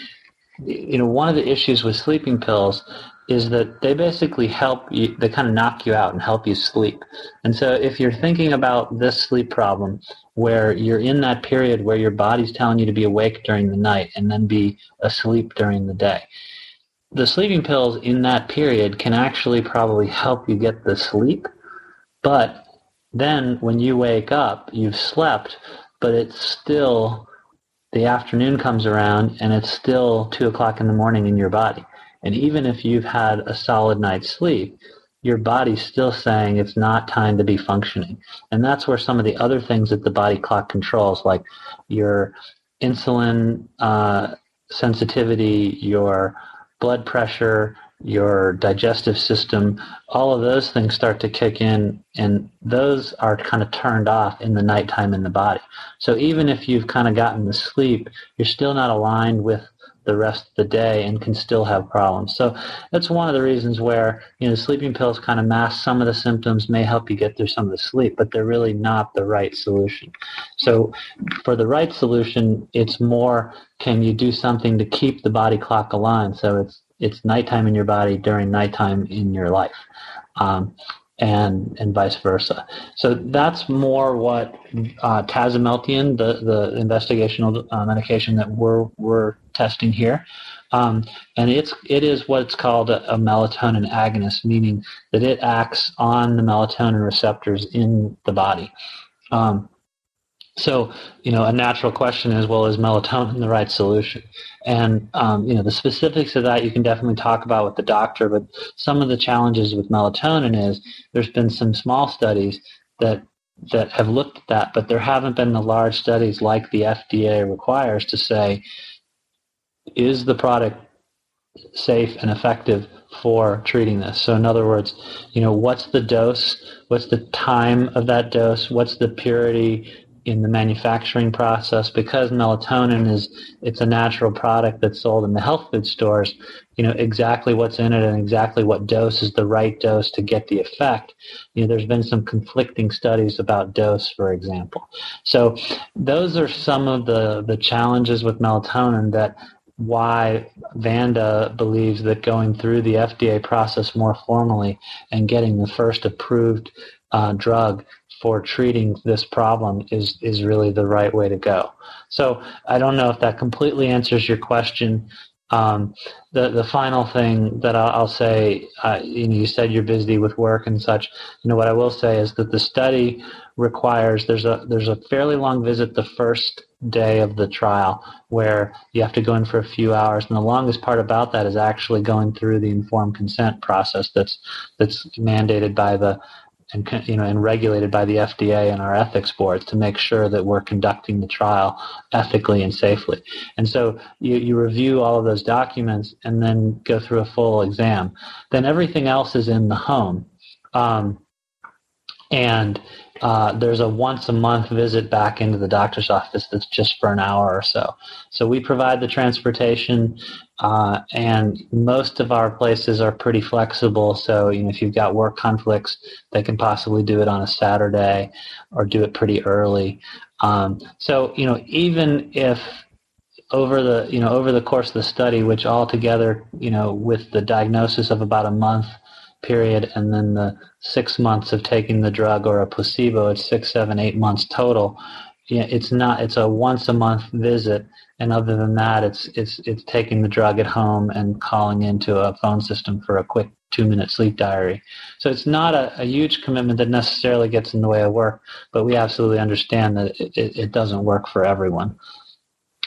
you know one of the issues with sleeping pills is that they basically help you, they kind of knock you out and help you sleep. And so if you're thinking about this sleep problem, where you're in that period where your body's telling you to be awake during the night and then be asleep during the day. The sleeping pills in that period can actually probably help you get the sleep, but then when you wake up, you've slept, but it's still the afternoon comes around and it's still two o'clock in the morning in your body. And even if you've had a solid night's sleep, your body's still saying it's not time to be functioning. And that's where some of the other things that the body clock controls, like your insulin uh, sensitivity, your blood pressure, your digestive system, all of those things start to kick in, and those are kind of turned off in the nighttime in the body. So even if you've kind of gotten the sleep, you're still not aligned with the rest of the day and can still have problems. So that's one of the reasons where you know sleeping pills kind of mask some of the symptoms, may help you get through some of the sleep, but they're really not the right solution. So for the right solution, it's more can you do something to keep the body clock aligned so it's it's nighttime in your body during nighttime in your life. Um, and and vice versa. So that's more what uh, tasimelteon, the the investigational uh, medication that we're we're testing here, um, and it's it is what's called a, a, melatonin agonist, meaning that it acts on the melatonin receptors in the body. Um, so, you know, a natural question is, well, is melatonin the right solution? And, um, you know, the specifics of that you can definitely talk about with the doctor, but some of the challenges with melatonin is there's been some small studies that that have looked at that, but there haven't been the large studies like the FDA requires to say, is the product safe and effective for treating this? So in other words, you know, what's the dose? What's the time of that dose? What's the purity? In the manufacturing process because melatonin is it's a natural product that's sold in the health food stores you know exactly what's in it and exactly what dose is the right dose to get the effect. You know there's been some conflicting studies about dose for example. So those are some of the the challenges with melatonin that why Vanda believes that going through the FDA process more formally and getting the first approved uh, drug for treating this problem is is really the right way to go. So I don't know if that completely answers your question. Um, the the final thing that I'll, I'll say, uh, you know, you said you're busy with work and such. You know, what I will say is that the study requires there's a there's a fairly long visit the first day of the trial where you have to go in for a few hours, and the longest part about that is actually going through the informed consent process that's that's mandated by the and you know and regulated by the FDA and our ethics board to make sure that we're conducting the trial ethically and safely. And so you, you review all of those documents and then go through a full exam. Then everything else is in the home. Um, and uh, there's a once a month visit back into the doctor's office that's just for an hour or so. So we provide the transportation, uh, and most of our places are pretty flexible. So you know, if you've got work conflicts, they can possibly do it on a Saturday or do it pretty early. Um, so you know, even if over the you know over the course of the study, which altogether you know with the diagnosis of about a month period and then the six months of taking the drug or a placebo, it's six, seven, eight months total. Yeah, it's not. It's a once a month visit, and other than that, it's it's it's taking the drug at home and calling into a phone system for a quick two minute sleep diary. So it's not a, a huge commitment that necessarily gets in the way of work, but we absolutely understand that it, it, it doesn't work for everyone.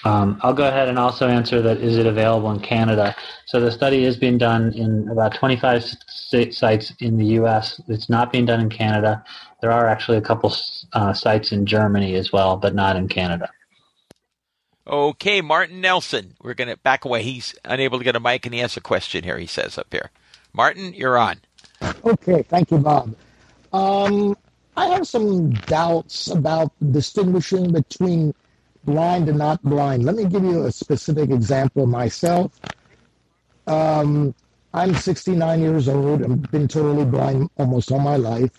Um, I'll go ahead and also answer that is it available in Canada? So the study is being done in about 25 sites in the U.S. It's not being done in Canada. There are actually a couple uh, sites in Germany as well, but not in Canada. Okay, Martin Nelson. We're going to back away. He's unable to get a mic and he has a question here, he says up here. Martin, you're on. Okay, thank you, Bob. Um, I have some doubts about distinguishing between blind and not blind. Let me give you a specific example myself. Um, I'm 69 years old I've been totally blind almost all my life.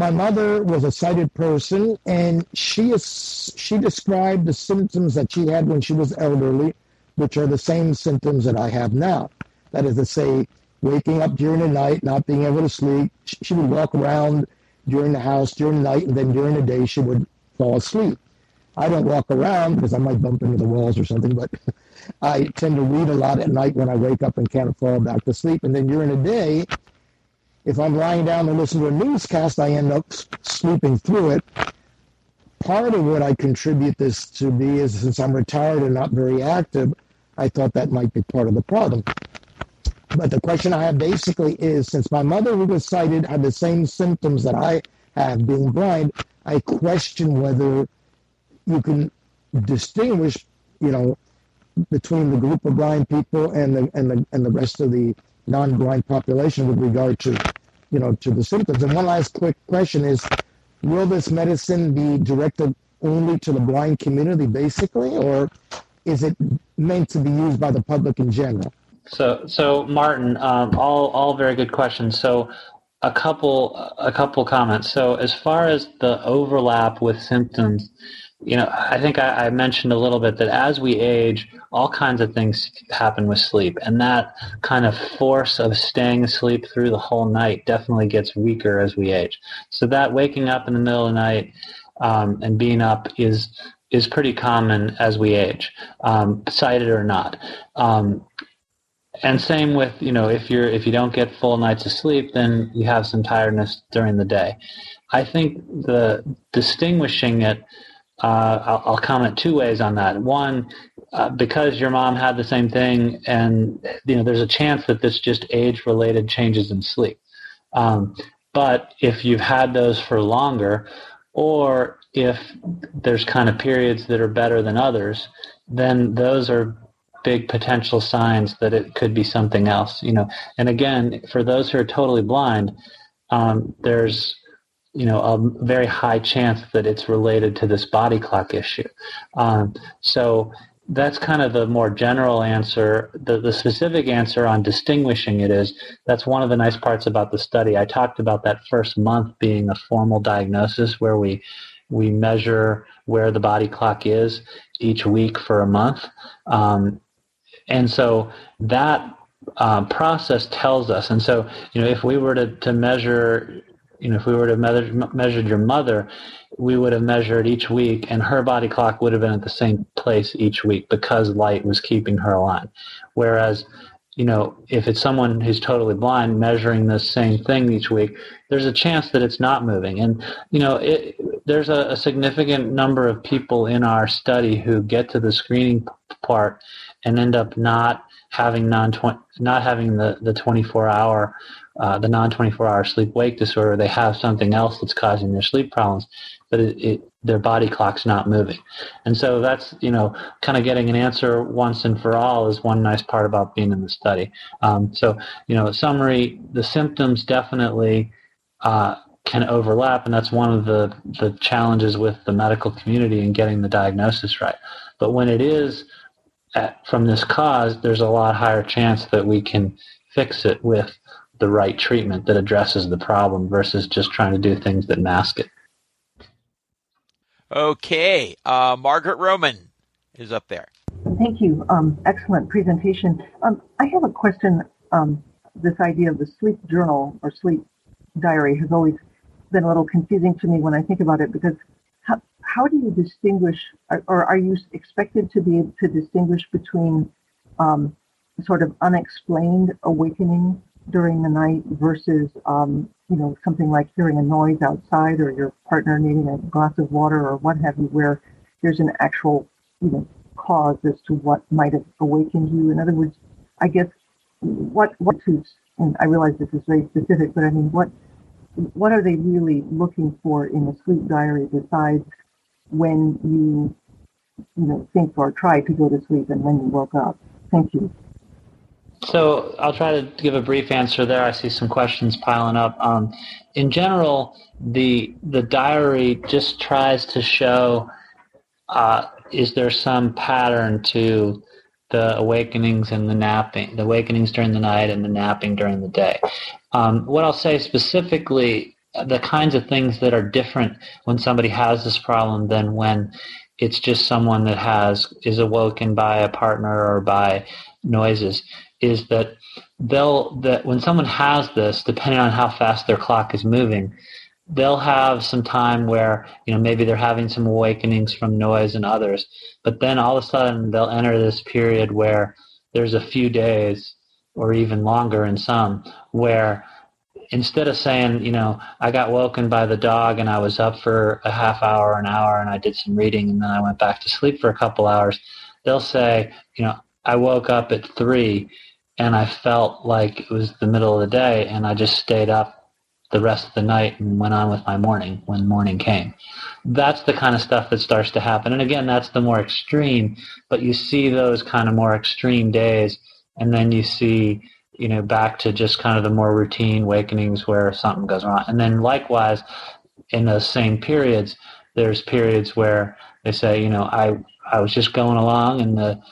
My mother was a sighted person, and she is she described the symptoms that she had when she was elderly, which are the same symptoms that I have now. That is to say, waking up during the night, not being able to sleep. She would walk around during the house during the night, and then during the day she would fall asleep. I don't walk around because I might bump into the walls or something, but I tend to read a lot at night when I wake up and can't fall back to sleep. And then during the day, if I'm lying down and listen to a newscast, I end up sleeping through it. Part of what I contribute this to be is since I'm retired and not very active, I thought that might be part of the problem. But the question I have basically is since my mother, who was sighted, had the same symptoms that I have being blind, I question whether you can distinguish, you know, between the group of blind people and the and the and the rest of the non-blind population with regard to, you know, to the symptoms. And one last quick question is, will this medicine be directed only to the blind community, basically, or is it meant to be used by the public in general? So, so Martin, um, all all very good questions. So, a couple a couple comments. So, as far as the overlap with symptoms, you know, I think I, I, mentioned a little bit that as we age, all kinds of things happen with sleep, and that kind of force of staying asleep through the whole night definitely gets weaker as we age. So that waking up in the middle of the night um, and being up is is pretty common as we age, um, sighted or not. Um, and same with you know if you're if you don't get full nights of sleep, then you have some tiredness during the day. I think the distinguishing it uh, I'll, I'll, comment two ways on that. One, uh, because your mom had the same thing, and you know, there's a chance that this just age-related changes in sleep. Um, but if you've had those for longer, or if there's kind of periods that are better than others, then those are big potential signs that it could be something else. You know, and again, for those who are totally blind, um, there's you know a very high chance that it's related to this body clock issue. Um, so that's kind of the more general answer. The, the specific answer on distinguishing it is that's one of the nice parts about the study. I talked about that first month being a formal diagnosis where we we measure where the body clock is each week for a month, um, and so that um, process tells us. And so you know if we were to, to measure you know, if we were to measure, measured your mother, we would have measured each week, and her body clock would have been at the same place each week because light was keeping her alive. Whereas, you know, if it's someone who's totally blind measuring the same thing each week, there's a chance that it's not moving. And, you know, it, there's a, a significant number of people in our study who get to the screening part and end up not having non not having the, the 24 hour uh, the non 24 hour sleep wake disorder, they have something else that's causing their sleep problems, but it, it, their body clock's not moving. And so that's, you know, kind of getting an answer once and for all is one nice part about being in the study. Um, so, you know, summary, the symptoms definitely uh, can overlap, and that's one of the, the challenges with the medical community in getting the diagnosis right. But when it is at, from this cause, there's a lot higher chance that we can fix it with the right treatment that addresses the problem versus just trying to do things that mask it. Okay, uh, Margaret Roman is up there. Thank you. Um, excellent presentation. Um, I have a question. Um, this idea of the sleep journal or sleep diary has always been a little confusing to me when I think about it because how, how do you distinguish, or are you expected to be able to distinguish between um, sort of unexplained awakening during the night versus, um, you know, something like hearing a noise outside or your partner needing a glass of water or what have you, where there's an actual, you know, cause as to what might have awakened you. In other words, I guess what what is, and I realize this is very specific, but I mean, what what are they really looking for in a sleep diary besides when you, you know, think or try to go to sleep and when you woke up? Thank you. So I'll try to give a brief answer there. I see some questions piling up. Um, in general, the the diary just tries to show uh, is there some pattern to the awakenings and the napping, the awakenings during the night and the napping during the day. Um, what I'll say specifically, the kinds of things that are different when somebody has this problem than when it's just someone that has is awoken by a partner or by noises is that they'll that when someone has this, depending on how fast their clock is moving, they'll have some time where you know maybe they're having some awakenings from noise and others, but then all of a sudden they'll enter this period where there's a few days or even longer in some where instead of saying, you know, I got woken by the dog and I was up for a half hour, an hour, and I did some reading and then I went back to sleep for a couple hours, they'll say, you know, I woke up at three and I felt like it was the middle of the day, and I just stayed up the rest of the night and went on with my morning when morning came. That's the kind of stuff that starts to happen. And again, that's the more extreme, but you see those kind of more extreme days, and then you see, you know, back to just kind of the more routine awakenings where something goes wrong. And then likewise, in those same periods, there's periods where they say, you know, I I was just going along and the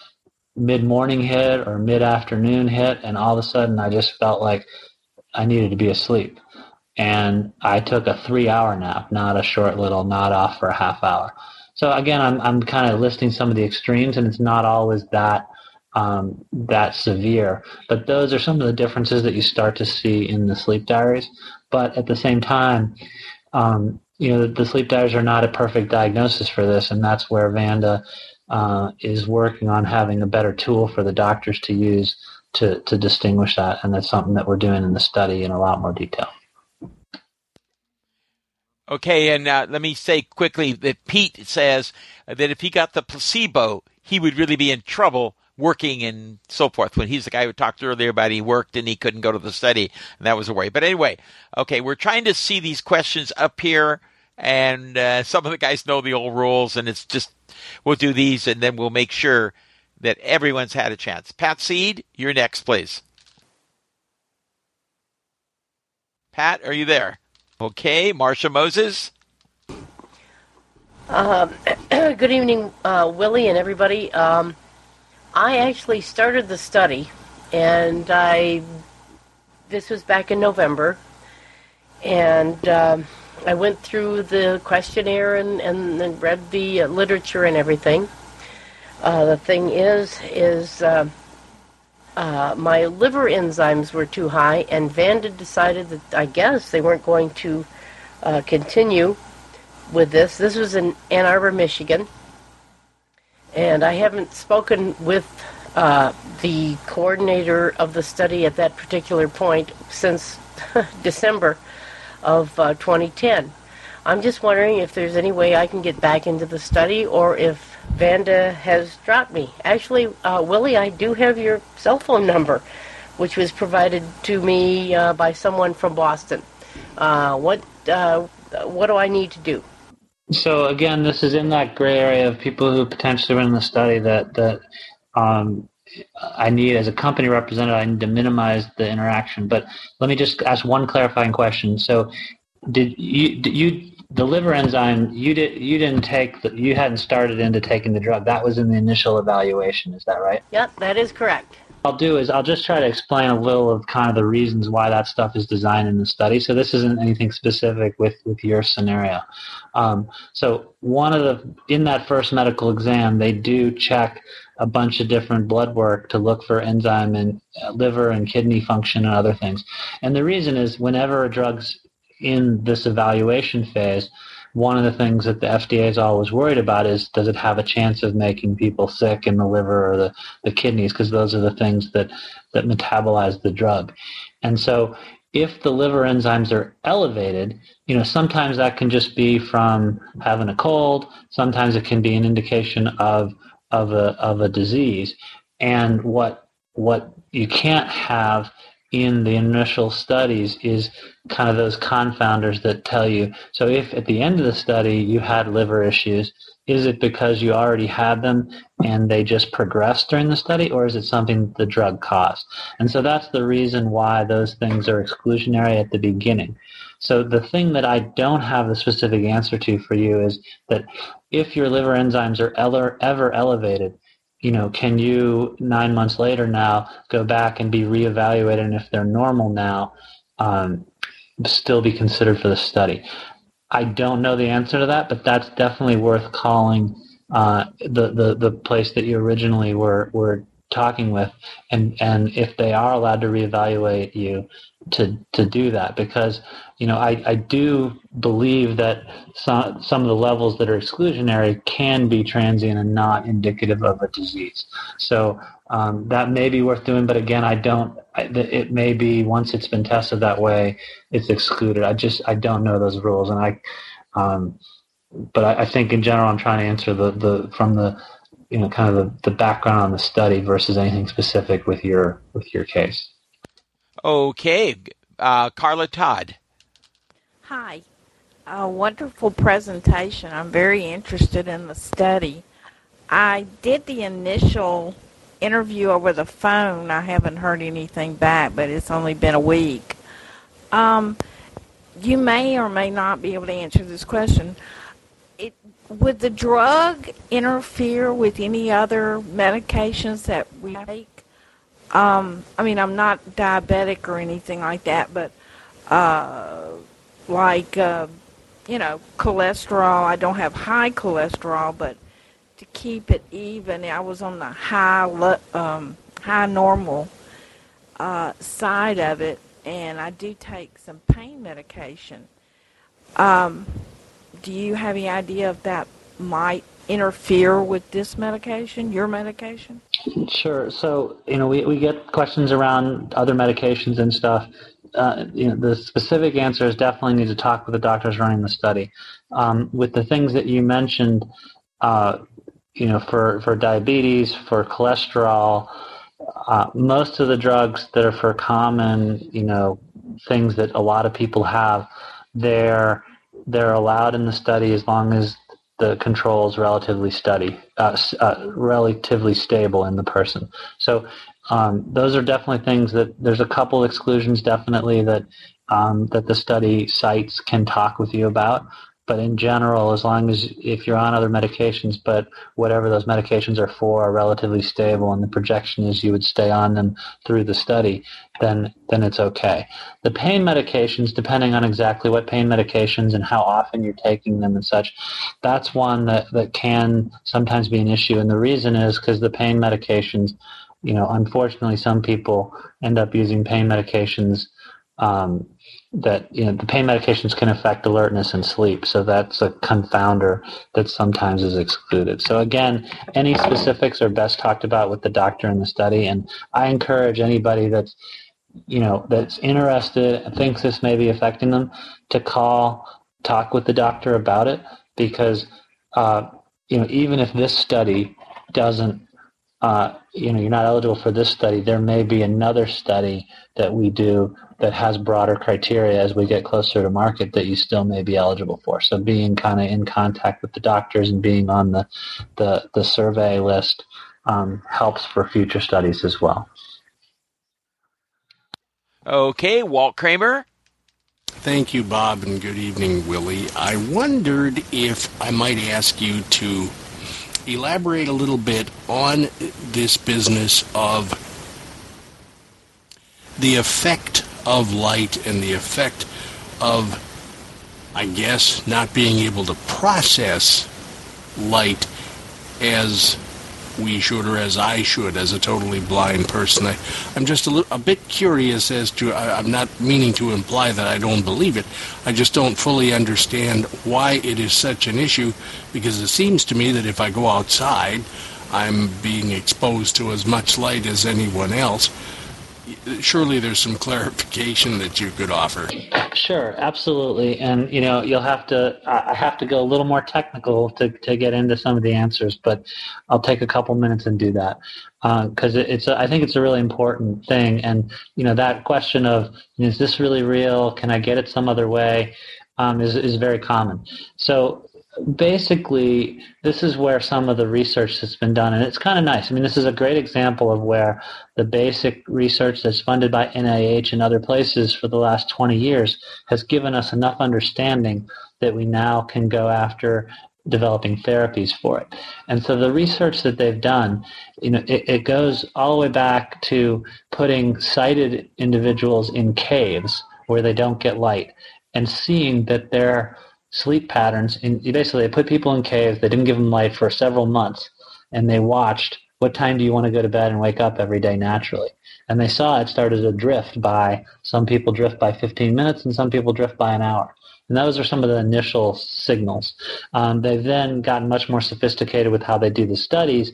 mid morning hit or mid afternoon hit, and all of a sudden I just felt like I needed to be asleep. And I took a three hour nap, not a short little nod off for a half hour. So again, I'm, I'm kind of listing some of the extremes, and it's not always that um, that severe. But those are some of the differences that you start to see in the sleep diaries. But at the same time, um, you know, the sleep diaries are not a perfect diagnosis for this, and that's where Vanda uh, is working on having a better tool for the doctors to use to, to distinguish that. And that's something that we're doing in the study in a lot more detail. Okay, and uh, let me say quickly that Pete says that if he got the placebo, he would really be in trouble working and so forth. When he's the guy who talked earlier about he worked and he couldn't go to the study, and that was a worry. But anyway, okay, we're trying to see these questions up here, and uh, some of the guys know the old rules, and it's just we'll do these and then we'll make sure that everyone's had a chance. Pat Seed, you're next, please. Pat, are you there? Okay, Marsha Moses. Um, good evening, uh, Willie and everybody. Um, I actually started the study, and I this was back in November, and um, I went through the questionnaire and, and, and read the uh, literature and everything. Uh, the thing is, is uh, uh, my liver enzymes were too high, and Vanda decided that I guess they weren't going to uh, continue with this. This was in Ann Arbor, Michigan, and I haven't spoken with uh, the coordinator of the study at that particular point since December of uh, 2010. I'm just wondering if there's any way I can get back into the study or if Vanda has dropped me. Actually, uh, Willie, I do have your cell phone number, which was provided to me uh, by someone from Boston. Uh, what uh, what do I need to do? So again, this is in that gray area of people who potentially were in the study that that um, I need as a company representative. I need to minimize the interaction. But let me just ask one clarifying question. So, did you did you the liver enzyme you did you didn't take the, you hadn't started into taking the drug that was in the initial evaluation is that right yep that is correct I'll do is I'll just try to explain a little of kind of the reasons why that stuff is designed in the study. So this isn't anything specific with, with your scenario. Um, so one of the in that first medical exam, they do check a bunch of different blood work to look for enzyme and uh, liver and kidney function and other things. And the reason is whenever a drug's in this evaluation phase, one of the things that the FDA is always worried about is does it have a chance of making people sick in the liver or the, the kidneys because those are the things that, that metabolize the drug. And so if the liver enzymes are elevated, you know, sometimes that can just be from having a cold, sometimes it can be an indication of of a of a disease. And what what you can't have in the initial studies is kind of those confounders that tell you so if at the end of the study you had liver issues is it because you already had them and they just progressed during the study or is it something the drug caused? And so that's the reason why those things are exclusionary at the beginning. So the thing that i don't have the specific answer to for you is that if your liver enzymes are ever elevated you know, can you nine months later now go back and be reevaluated, and if they're normal now, um, still be considered for the study? I don't know the answer to that, but that's definitely worth calling uh, the, the the place that you originally were were talking with, and and if they are allowed to reevaluate you, to to do that because you know I, I do believe that some some of the levels that are exclusionary can be transient and not indicative of a disease. So um, that may be worth doing, but again, I don't. It may be once it's been tested that way, it's excluded. I just I don't know those rules, and I. Um, but I, I think in general, I'm trying to answer the, the from the you know kind of the, the background on the study versus anything specific with your with your case. Okay, uh, Carla Todd. Hi. A wonderful presentation. I'm very interested in the study. I did the initial interview over the phone. I haven't heard anything back, but it's only been a week. Um, you may or may not be able to answer this question. It, would the drug interfere with any other medications that we take? Um, I mean, I'm not diabetic or anything like that, but uh, like uh, you know, cholesterol. I don't have high cholesterol, but to keep it even, I was on the high um, high normal uh, side of it, and I do take some pain medication. Um, do you have any idea if that might interfere with this medication, your medication? Sure. So, you know, we, we get questions around other medications and stuff. Uh, you know, the specific answer is definitely need to talk with the doctors running the study. Um, with the things that you mentioned, uh, you know, for, for diabetes, for cholesterol, uh, most of the drugs that are for common, you know, things that a lot of people have, they're they're allowed in the study as long as the control is relatively steady, uh, uh, relatively stable in the person. So um, those are definitely things that there's a couple exclusions definitely that um, that the study sites can talk with you about. But in general, as long as if you're on other medications, but whatever those medications are for are relatively stable, and the projection is you would stay on them through the study, then then it's okay. The pain medications, depending on exactly what pain medications and how often you're taking them and such, that's one that, that can sometimes be an issue. And the reason is because the pain medications, you know, unfortunately, some people end up using pain medications um, that you know the pain medications can affect alertness and sleep. So that's a confounder that sometimes is excluded. So again any specifics are best talked about with the doctor in the study. And i encourage anybody that's you know that's interested thinks this may be affecting them to call talk with the doctor about it. Because uh, you know even if this study doesn't uh, you know you're not eligible for this study there may be another study that we do that has broader criteria as we get closer to market that you still may be eligible for. So being kind of in contact with the doctors and being on the the, the survey list um, helps for future studies as well. Okay, Walt Kramer. Thank you, Bob, and good evening, Willie. I wondered if I might ask you to elaborate a little bit on this business of the effect of light and the effect of, I guess, not being able to process light as we should or as I should as a totally blind person. I, I'm just a, little, a bit curious as to, I, I'm not meaning to imply that I don't believe it. I just don't fully understand why it is such an issue because it seems to me that if I go outside, I'm being exposed to as much light as anyone else surely there's some clarification that you could offer. Sure, absolutely. And you know, you'll have to. I have to go a little more technical to to get into some of the answers, but I'll take a couple minutes and do that because uh, it's. A, I think it's a really important thing. And you know, that question of is this really real? Can I get it some other way? Um, is is very common. So basically, this is where some of the research that's been done, and it's kind of nice. I mean, this is a great example of where the basic research that's funded by NIH and other places for the last 20 years has given us enough understanding that we now can go after developing therapies for it. And so the research that they've done, you know, it, it goes all the way back to putting sighted individuals in caves where they don't get light and seeing that they're sleep patterns. And basically, they put people in caves. They didn't give them light for several months, and they watched what time do you want to go to bed and wake up every day naturally. And they saw it started to drift by some people drift by 15 minutes, and some people drift by an hour. And those are some of the initial signals. Um, they've then gotten much more sophisticated with how they do the studies,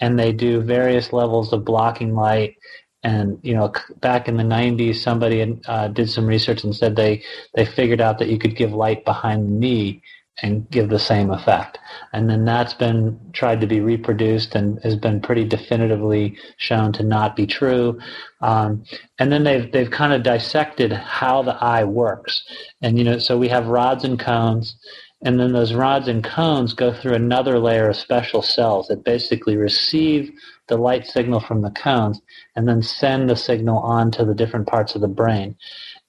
and they do various levels of blocking light and you know, back in the '90s, somebody uh, did some research and said they they figured out that you could give light behind the knee and give the same effect. And then that's been tried to be reproduced and has been pretty definitively shown to not be true. Um, and then they've they've kind of dissected how the eye works. And you know, so we have rods and cones. And then those rods and cones go through another layer of special cells that basically receive the light signal from the cones and then send the signal on to the different parts of the brain.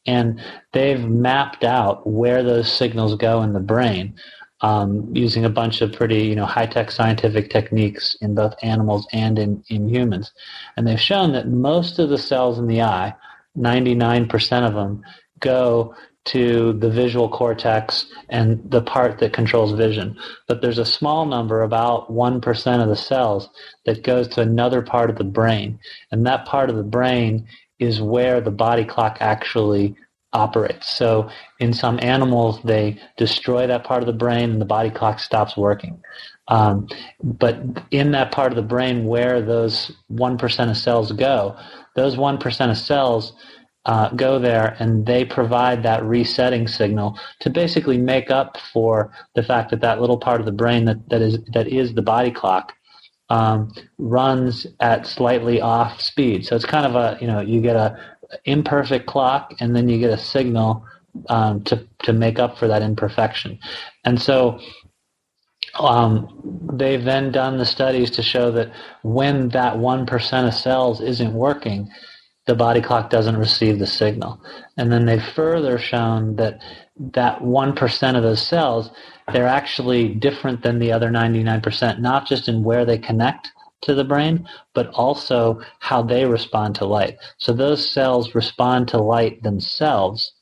And they've mapped out where those signals go in the brain um, using a bunch of pretty you know high-tech scientific techniques in both animals and in, in humans. And they've shown that most of the cells in the eye, 99% of them, go to the visual cortex and the part that controls vision. But there's a small number, about 1% of the cells, that goes to another part of the brain. And that part of the brain is where the body clock actually operates. So in some animals, they destroy that part of the brain and the body clock stops working. Um, but in that part of the brain where those 1% of cells go, those 1% of cells uh, go there and they provide that resetting signal to basically make up for the fact that that little part of the brain that, that is that is the body clock um, runs at slightly off speed. So it's kind of a you know you get a imperfect clock and then you get a signal um, to to make up for that imperfection, and so. Um, they've then done the studies to show that when that 1% of cells isn't working, the body clock doesn't receive the signal. And then they've further shown that that 1% of those cells, they're actually different than the other 99%, not just in where they connect to the brain, but also how they respond to light. So those cells respond to light themselves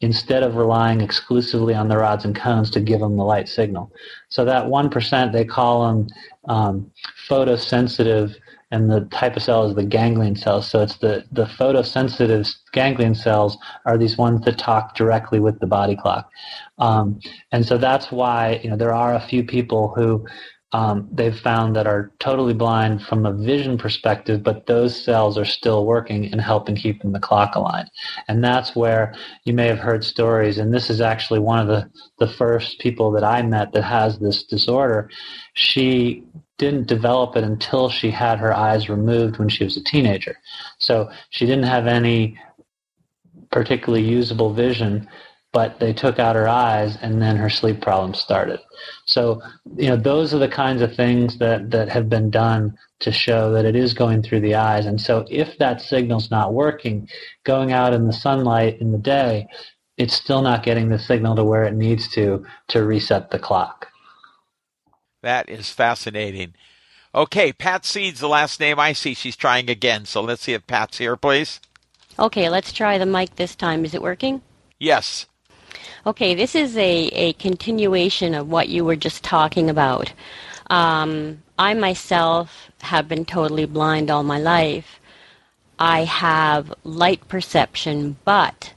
instead of relying exclusively on the rods and cones to give them the light signal. So that 1%, they call them um, photosensitive and the type of cell is the ganglion cells. So it's the, the photosensitive ganglion cells are these ones that talk directly with the body clock. Um, and so that's why, you know, there are a few people who um, they've found that are totally blind from a vision perspective, but those cells are still working and helping keeping the clock aligned. And that's where you may have heard stories, and this is actually one of the, the first people that I met that has this disorder. She didn't develop it until she had her eyes removed when she was a teenager. So she didn't have any particularly usable vision, but they took out her eyes and then her sleep problems started. So, you know, those are the kinds of things that, that have been done to show that it is going through the eyes. And so if that signal's not working, going out in the sunlight in the day, it's still not getting the signal to where it needs to to reset the clock. That is fascinating. Okay, Pat Seed's the last name I see. She's trying again. So let's see if Pat's here, please. Okay, let's try the mic this time. Is it working? Yes. Okay, this is a, a continuation of what you were just talking about. Um, I myself have been totally blind all my life. I have light perception, but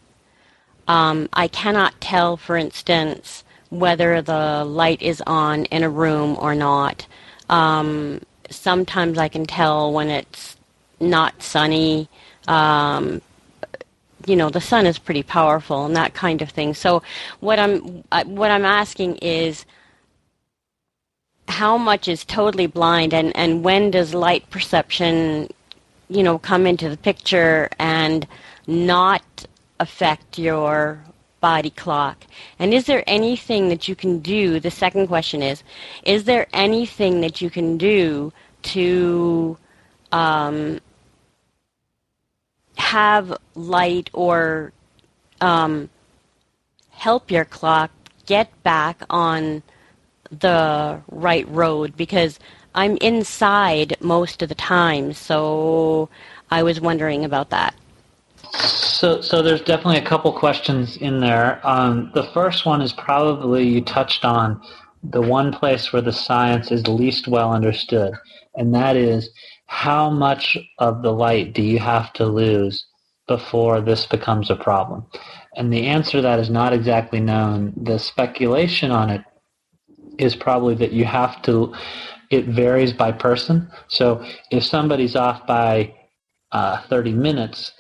um, I cannot tell, for instance, whether the light is on in a room or not. Um, sometimes I can tell when it's not sunny. Um, you know, the sun is pretty powerful and that kind of thing. So what I'm what I'm asking is how much is totally blind and, and when does light perception, you know, come into the picture and not affect your body clock? And is there anything that you can do? The second question is Is there anything that you can do to um, have light or um, help your clock get back on the right road? Because I'm inside most of the time, so I was wondering about that. So, so there's definitely a couple questions in there. Um, the first one is probably you touched on the one place where the science is least well understood, and that is how much of the light do you have to lose before this becomes a problem? And the answer to that is not exactly known. The speculation on it is probably that you have to, it varies by person. So if somebody's off by uh, 30 minutes,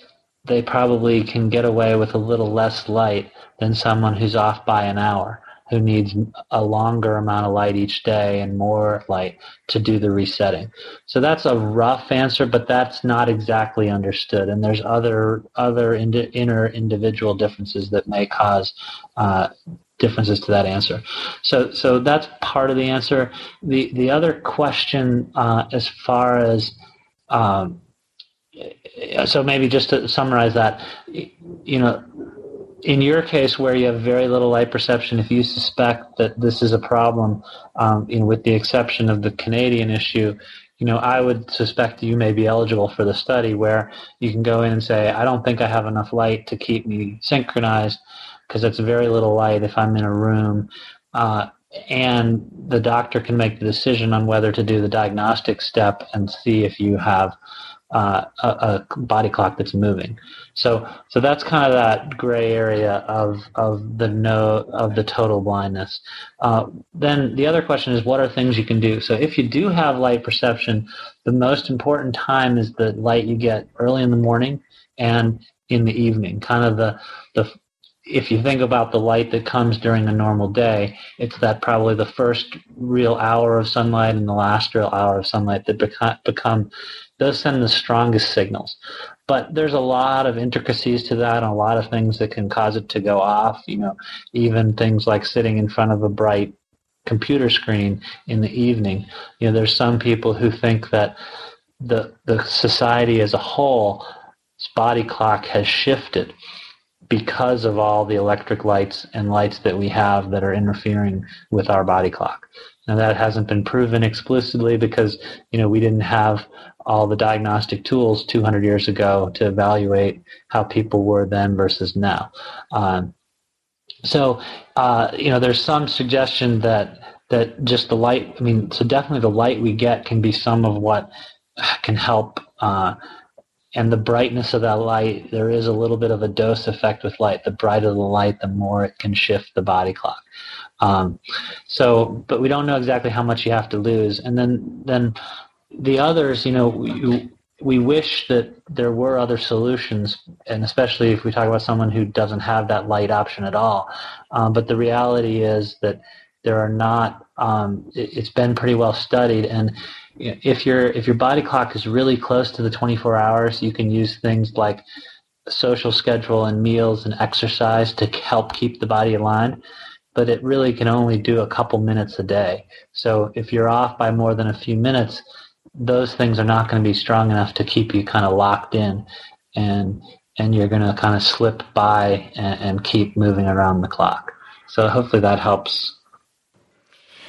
they probably can get away with a little less light than someone who's off by an hour who needs a longer amount of light each day and more light to do the resetting. So that's a rough answer, but that's not exactly understood. And there's other other inner individual differences that may cause uh, differences to that answer. So so that's part of the answer. The the other question, uh, as far as um, so maybe just to summarize that, you know, in your case where you have very little light perception, if you suspect that this is a problem, um, you know, with the exception of the Canadian issue, you know, I would suspect you may be eligible for the study where you can go in and say, I don't think I have enough light to keep me synchronized because it's very little light if I'm in a room. Uh, and the doctor can make the decision on whether to do the diagnostic step and see if you have uh, a, a, body clock that's moving. So, so that's kind of that gray area of of the no of the total blindness. Uh, then the other question is, what are things you can do? So, if you do have light perception, the most important time is the light you get early in the morning and in the evening. Kind of the the if you think about the light that comes during a normal day, it's that probably the first real hour of sunlight and the last real hour of sunlight that become, those send the strongest signals. But there's a lot of intricacies to that and a lot of things that can cause it to go off. You know, even things like sitting in front of a bright computer screen in the evening. You know, there's some people who think that the the society as a whole body clock has shifted because of all the electric lights and lights that we have that are interfering with our body clock. Now that hasn't been proven explicitly because you know we didn't have all the diagnostic tools 200 years ago to evaluate how people were then versus now. Um, so uh, you know there's some suggestion that that just the light. I mean, so definitely the light we get can be some of what can help. Uh, and the brightness of that light, there is a little bit of a dose effect with light. The brighter the light, the more it can shift the body clock. Um, so, but we don't know exactly how much you have to lose. And then, then the others, you know, we, we wish that there were other solutions, and especially if we talk about someone who doesn't have that light option at all. Um, but the reality is that there are not. Um, it, it's been pretty well studied, and if your if your body clock is really close to the 24 hours, you can use things like social schedule and meals and exercise to help keep the body aligned. But it really can only do a couple minutes a day. So if you're off by more than a few minutes, those things are not going to be strong enough to keep you kind of locked in, and and you're going to kind of slip by and, and keep moving around the clock. So hopefully that helps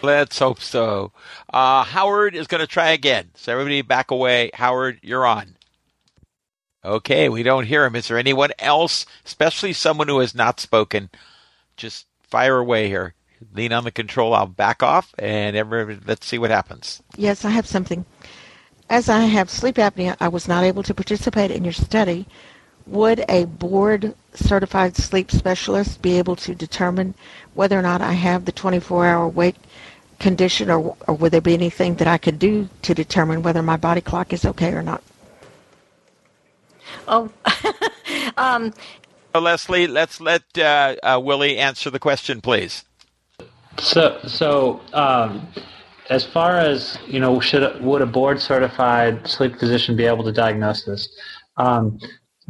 Let's hope so. Uh, Howard is going to try again. So everybody back away. Howard, you're on. Okay, we don't hear him. Is there anyone else, especially someone who has not spoken? Just fire away here. Lean on the control. I'll back off, and everybody, let's see what happens. Yes, I have something. As I have sleep apnea, I was not able to participate in your study. Would a board certified sleep specialist be able to determine whether or not I have the 24 hour wake condition, or, or would there be anything that I could do to determine whether my body clock is okay or not? Oh, um, Leslie, let's let uh, uh, Willie answer the question, please. So, so um, as far as you know, should would a board certified sleep physician be able to diagnose this? Um,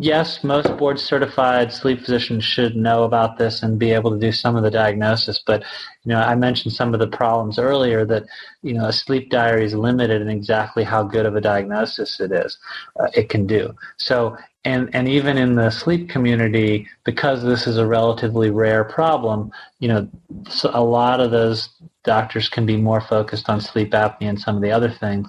Yes, most board certified sleep physicians should know about this and be able to do some of the diagnosis. But, you know, I mentioned some of the problems earlier that, you know, a sleep diary is limited in exactly how good of a diagnosis it is, uh, it can do. So, and, and even in the sleep community, because this is a relatively rare problem, you know, a lot of those doctors can be more focused on sleep apnea and some of the other things.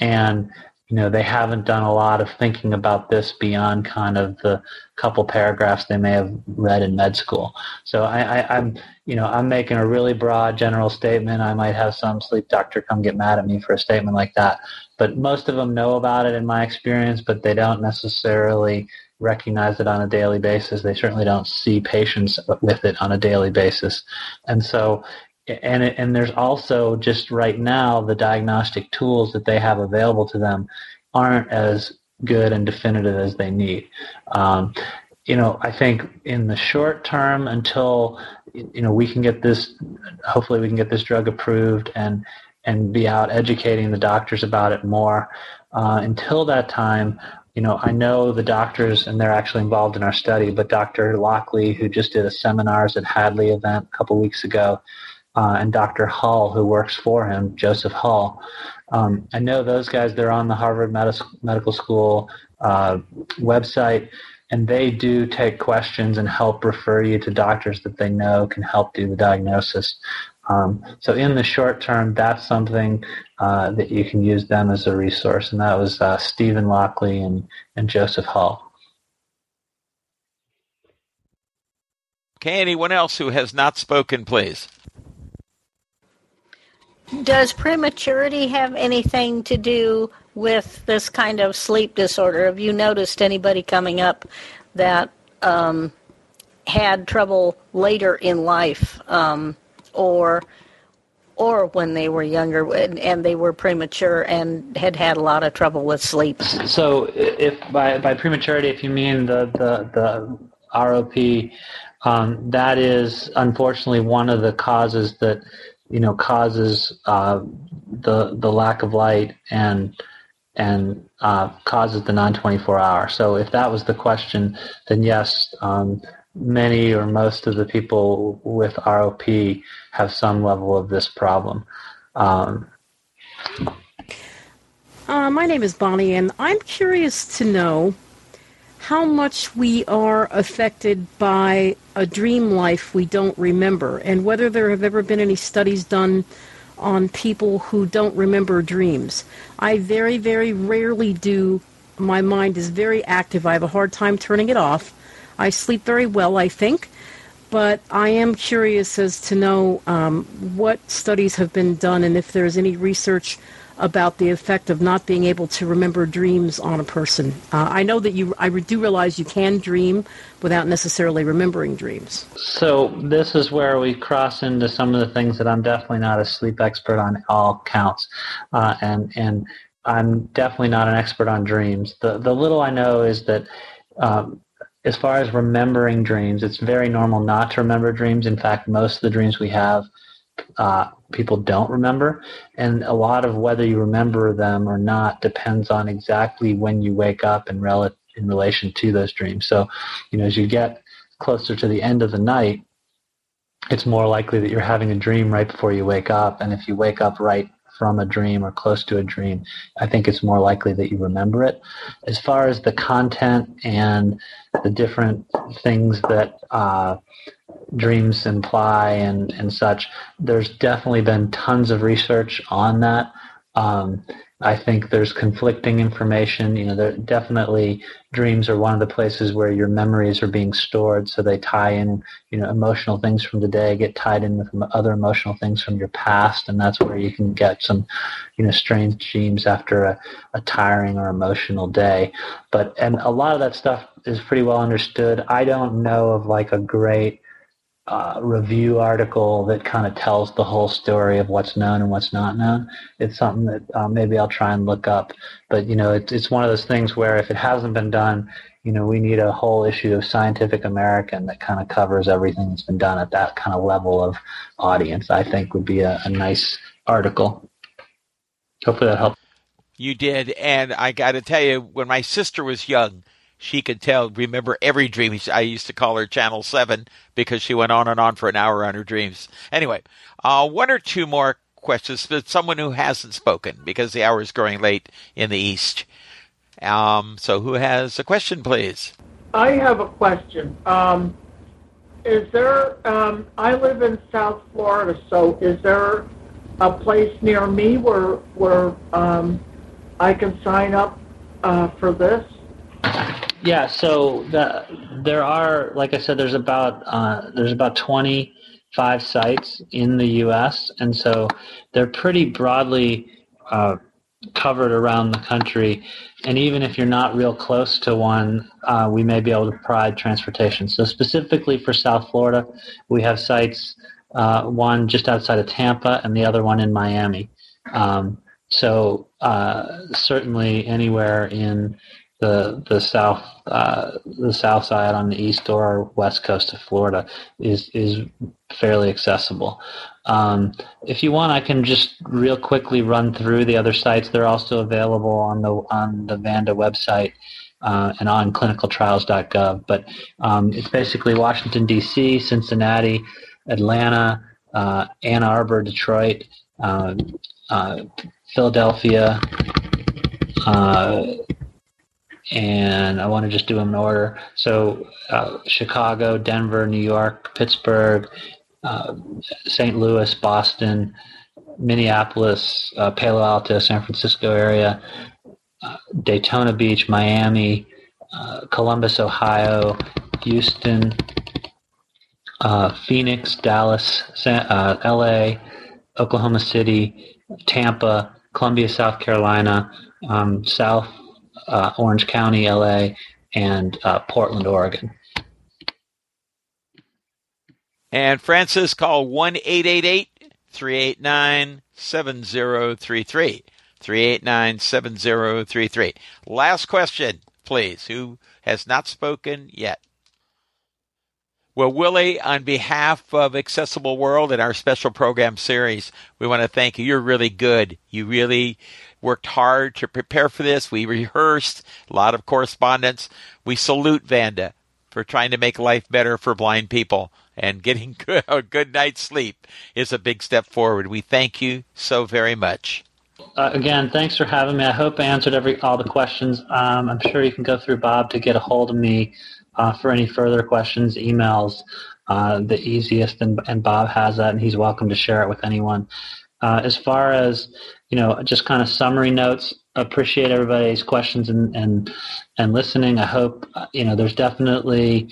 And you know they haven't done a lot of thinking about this beyond kind of the couple paragraphs they may have read in med school. So I, I, I'm you know I'm making a really broad general statement. I might have some sleep doctor come get mad at me for a statement like that, but most of them know about it in my experience, but they don't necessarily recognize it on a daily basis. They certainly don't see patients with it on a daily basis, and so and and there's also just right now the diagnostic tools that they have available to them aren't as good and definitive as they need. Um, you know, I think in the short term, until you know we can get this, hopefully we can get this drug approved and and be out educating the doctors about it more. Uh, until that time, you know, I know the doctors, and they're actually involved in our study. But Dr. Lockley, who just did a seminars at Hadley event a couple weeks ago, uh, and Dr. Hull, who works for him, Joseph Hull. Um, I know those guys, they're on the Harvard Medi- Medical School uh, website, and they do take questions and help refer you to doctors that they know can help do the diagnosis. Um, so in the short term, that's something uh, that you can use them as a resource, and that was uh, Steven Lockley and, and Joseph Hull. Okay, anyone else who has not spoken, please? Does prematurity have anything to do with this kind of sleep disorder? Have you noticed anybody coming up that um, had trouble later in life, um, or or when they were younger and, and, they were premature and had had a lot of trouble with sleep? So, if by by prematurity, if you mean the the, the ROP, um, that is unfortunately one of the causes that you know causes uh, the the lack of light and and uh, causes the non 24 hour. So if that was the question, then yes, um, many or most of the people with ROP have some level of this problem. Um, uh, my name is Bonnie, and I'm curious to know how much we are affected by a dream life we don't remember, and whether there have ever been any studies done on people who don't remember dreams. I very, very rarely do. My mind is very active. I have a hard time turning it off. I sleep very well, I think, but I am curious as to know um, what studies have been done and if there's any research about the effect of not being able to remember dreams on a person. Uh, I know that you, I do realize you can dream without necessarily remembering dreams. So this is where we cross into some of the things that I'm definitely not a sleep expert on all counts, uh, and and I'm definitely not an expert on dreams. The the little I know is that. Um, as far as remembering dreams, it's very normal not to remember dreams. In fact, most of the dreams we have uh, people don't remember. And a lot of whether you remember them or not depends on exactly when you wake up in, rel- in relation to those dreams. So, you know, as you get closer to the end of the night, it's more likely that you're having a dream right before you wake up. And if you wake up right from a dream or close to a dream, I think it's more likely that you remember it. As far as the content and the different things that uh, dreams imply and, and such. There's definitely been tons of research on that. Um, I think there's conflicting information. You know, there definitely dreams are one of the places where your memories are being stored, so they tie in. You know, emotional things from the day get tied in with other emotional things from your past, and that's where you can get some, you know, strange dreams after a, a tiring or emotional day. But and a lot of that stuff is pretty well understood. I don't know of like a great uh, review article that kind of tells the whole story of what's known and what's not known. It's something that uh, maybe I'll try and look up. But you know, it's it's one of those things where if it hasn't been done, you know, we need a whole issue of Scientific American that kind of covers everything that's been done at that kind of level of audience. I think would be a, a nice article. Hopefully that helps. You did, and I got to tell you, when my sister was young, she could tell, remember every dream. I used to call her Channel 7 because she went on and on for an hour on her dreams. Anyway, uh, one or two more questions, for someone who hasn't spoken because the hour is growing late in the East. Um, so who has a question, please? I have a question. Um, is there, um, I live in South Florida, so is there a place near me where, where um, I can sign up uh, for this? Yeah, so the, there are, like I said, there's about uh, there's about 25 sites in the U.S., and so they're pretty broadly uh, covered around the country. And even if you're not real close to one, uh, we may be able to provide transportation. So specifically for South Florida, we have sites, uh, one just outside of Tampa and the other one in Miami. Um, so uh, certainly anywhere in the the south uh, the south side on the east or west coast of Florida is is fairly accessible. Um, if you want, I can just real quickly run through the other sites. They're also available on the on the Vanda website uh, and on clinicaltrials.gov. But um, it's basically Washington D.C., Cincinnati, Atlanta, uh, Ann Arbor, Detroit, uh, uh Philadelphia. And I want to just do them in order. So uh, Chicago, Denver, New York, Pittsburgh, uh, St. Louis, Boston, Minneapolis, uh, Palo Alto, San Francisco area, uh, Daytona Beach, Miami, uh, Columbus, Ohio, Houston, uh, Phoenix, Dallas, San, L.A., Oklahoma City, Tampa, Columbia, South Carolina, um, South uh, Orange County, LA, and uh, Portland, Oregon. And Francis, call 1 888 389 7033. 389 7033. Last question, please. Who has not spoken yet? Well, Willie, on behalf of Accessible World and our special program series, we want to thank you. You're really good. You really worked hard to prepare for this. We rehearsed a lot of correspondence. We salute Vanda for trying to make life better for blind people and getting a good night's sleep is a big step forward. We thank you so very much. Uh, again, thanks for having me. I hope I answered every all the questions. Um, I'm sure you can go through Bob to get a hold of me uh, for any further questions, emails. Uh, the easiest, and, and Bob has that, and he's welcome to share it with anyone. Uh, as far as you know, just kind of summary notes. Appreciate everybody's questions and and and listening. I hope you know there's definitely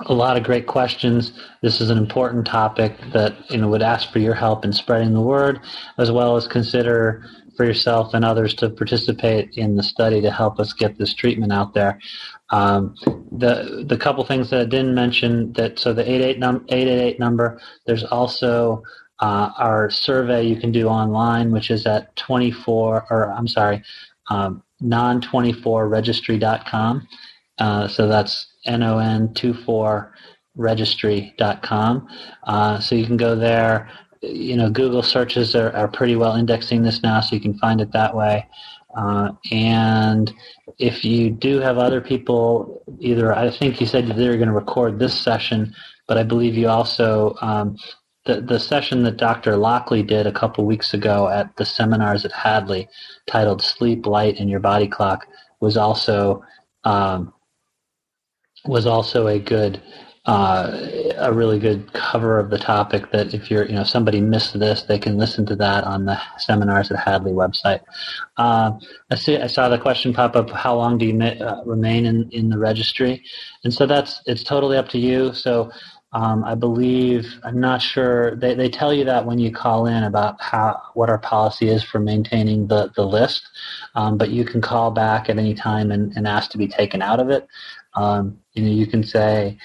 a lot of great questions. This is an important topic that you know would ask for your help in spreading the word, as well as consider for yourself and others to participate in the study to help us get this treatment out there. Um, the the couple things that I didn't mention that so the 88 num- 888 number. There's also uh, our survey you can do online, which is at 24 or I'm sorry, um, non24registry.com. Uh, so that's non24registry.com. Uh, so you can go there. You know, Google searches are, are pretty well indexing this now, so you can find it that way. Uh, and if you do have other people, either I think you said they were going to record this session, but I believe you also um, the the session that Dr. Lockley did a couple weeks ago at the seminars at Hadley, titled "Sleep Light and Your Body Clock," was also um, was also a good uh, a really good cover of the topic that if you're you know somebody missed this they can listen to that on the seminars at hadley website uh, I, see, I saw the question pop up how long do you uh, remain in, in the registry and so that's it's totally up to you so um, I believe I'm not sure they, they tell you that when you call in about how what our policy is for maintaining the, the list um, but you can call back at any time and, and ask to be taken out of it um, you know, you can say,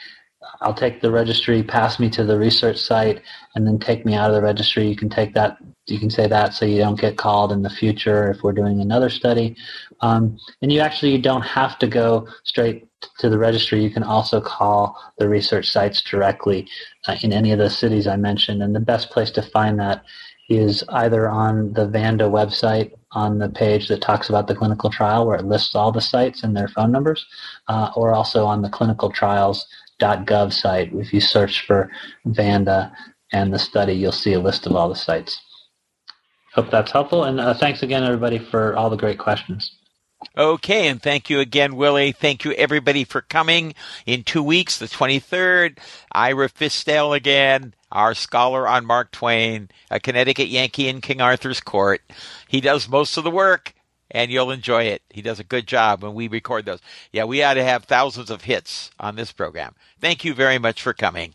I'll take the registry, pass me to the research site, and then take me out of the registry. You can take that. You can say that so you don't get called in the future if we're doing another study. Um, and you actually don't have to go straight to the registry. You can also call the research sites directly uh, in any of the cities I mentioned. And the best place to find that is either on the Vanda website on the page that talks about the clinical trial where it lists all the sites and their phone numbers, uh, or also on the clinicaltrials.gov site. If you search for Vanda and the study, you'll see a list of all the sites. Hope that's helpful, and uh, thanks again, everybody, for all the great questions. Okay, and thank you again, Willie. Thank you, everybody, for coming. In two weeks, the 23rd, Ira Fistell again, our scholar on Mark Twain, a Connecticut Yankee in King Arthur's Court. He does most of the work, and you'll enjoy it. He does a good job when we record those. Yeah, we ought to have thousands of hits on this program. Thank you very much for coming.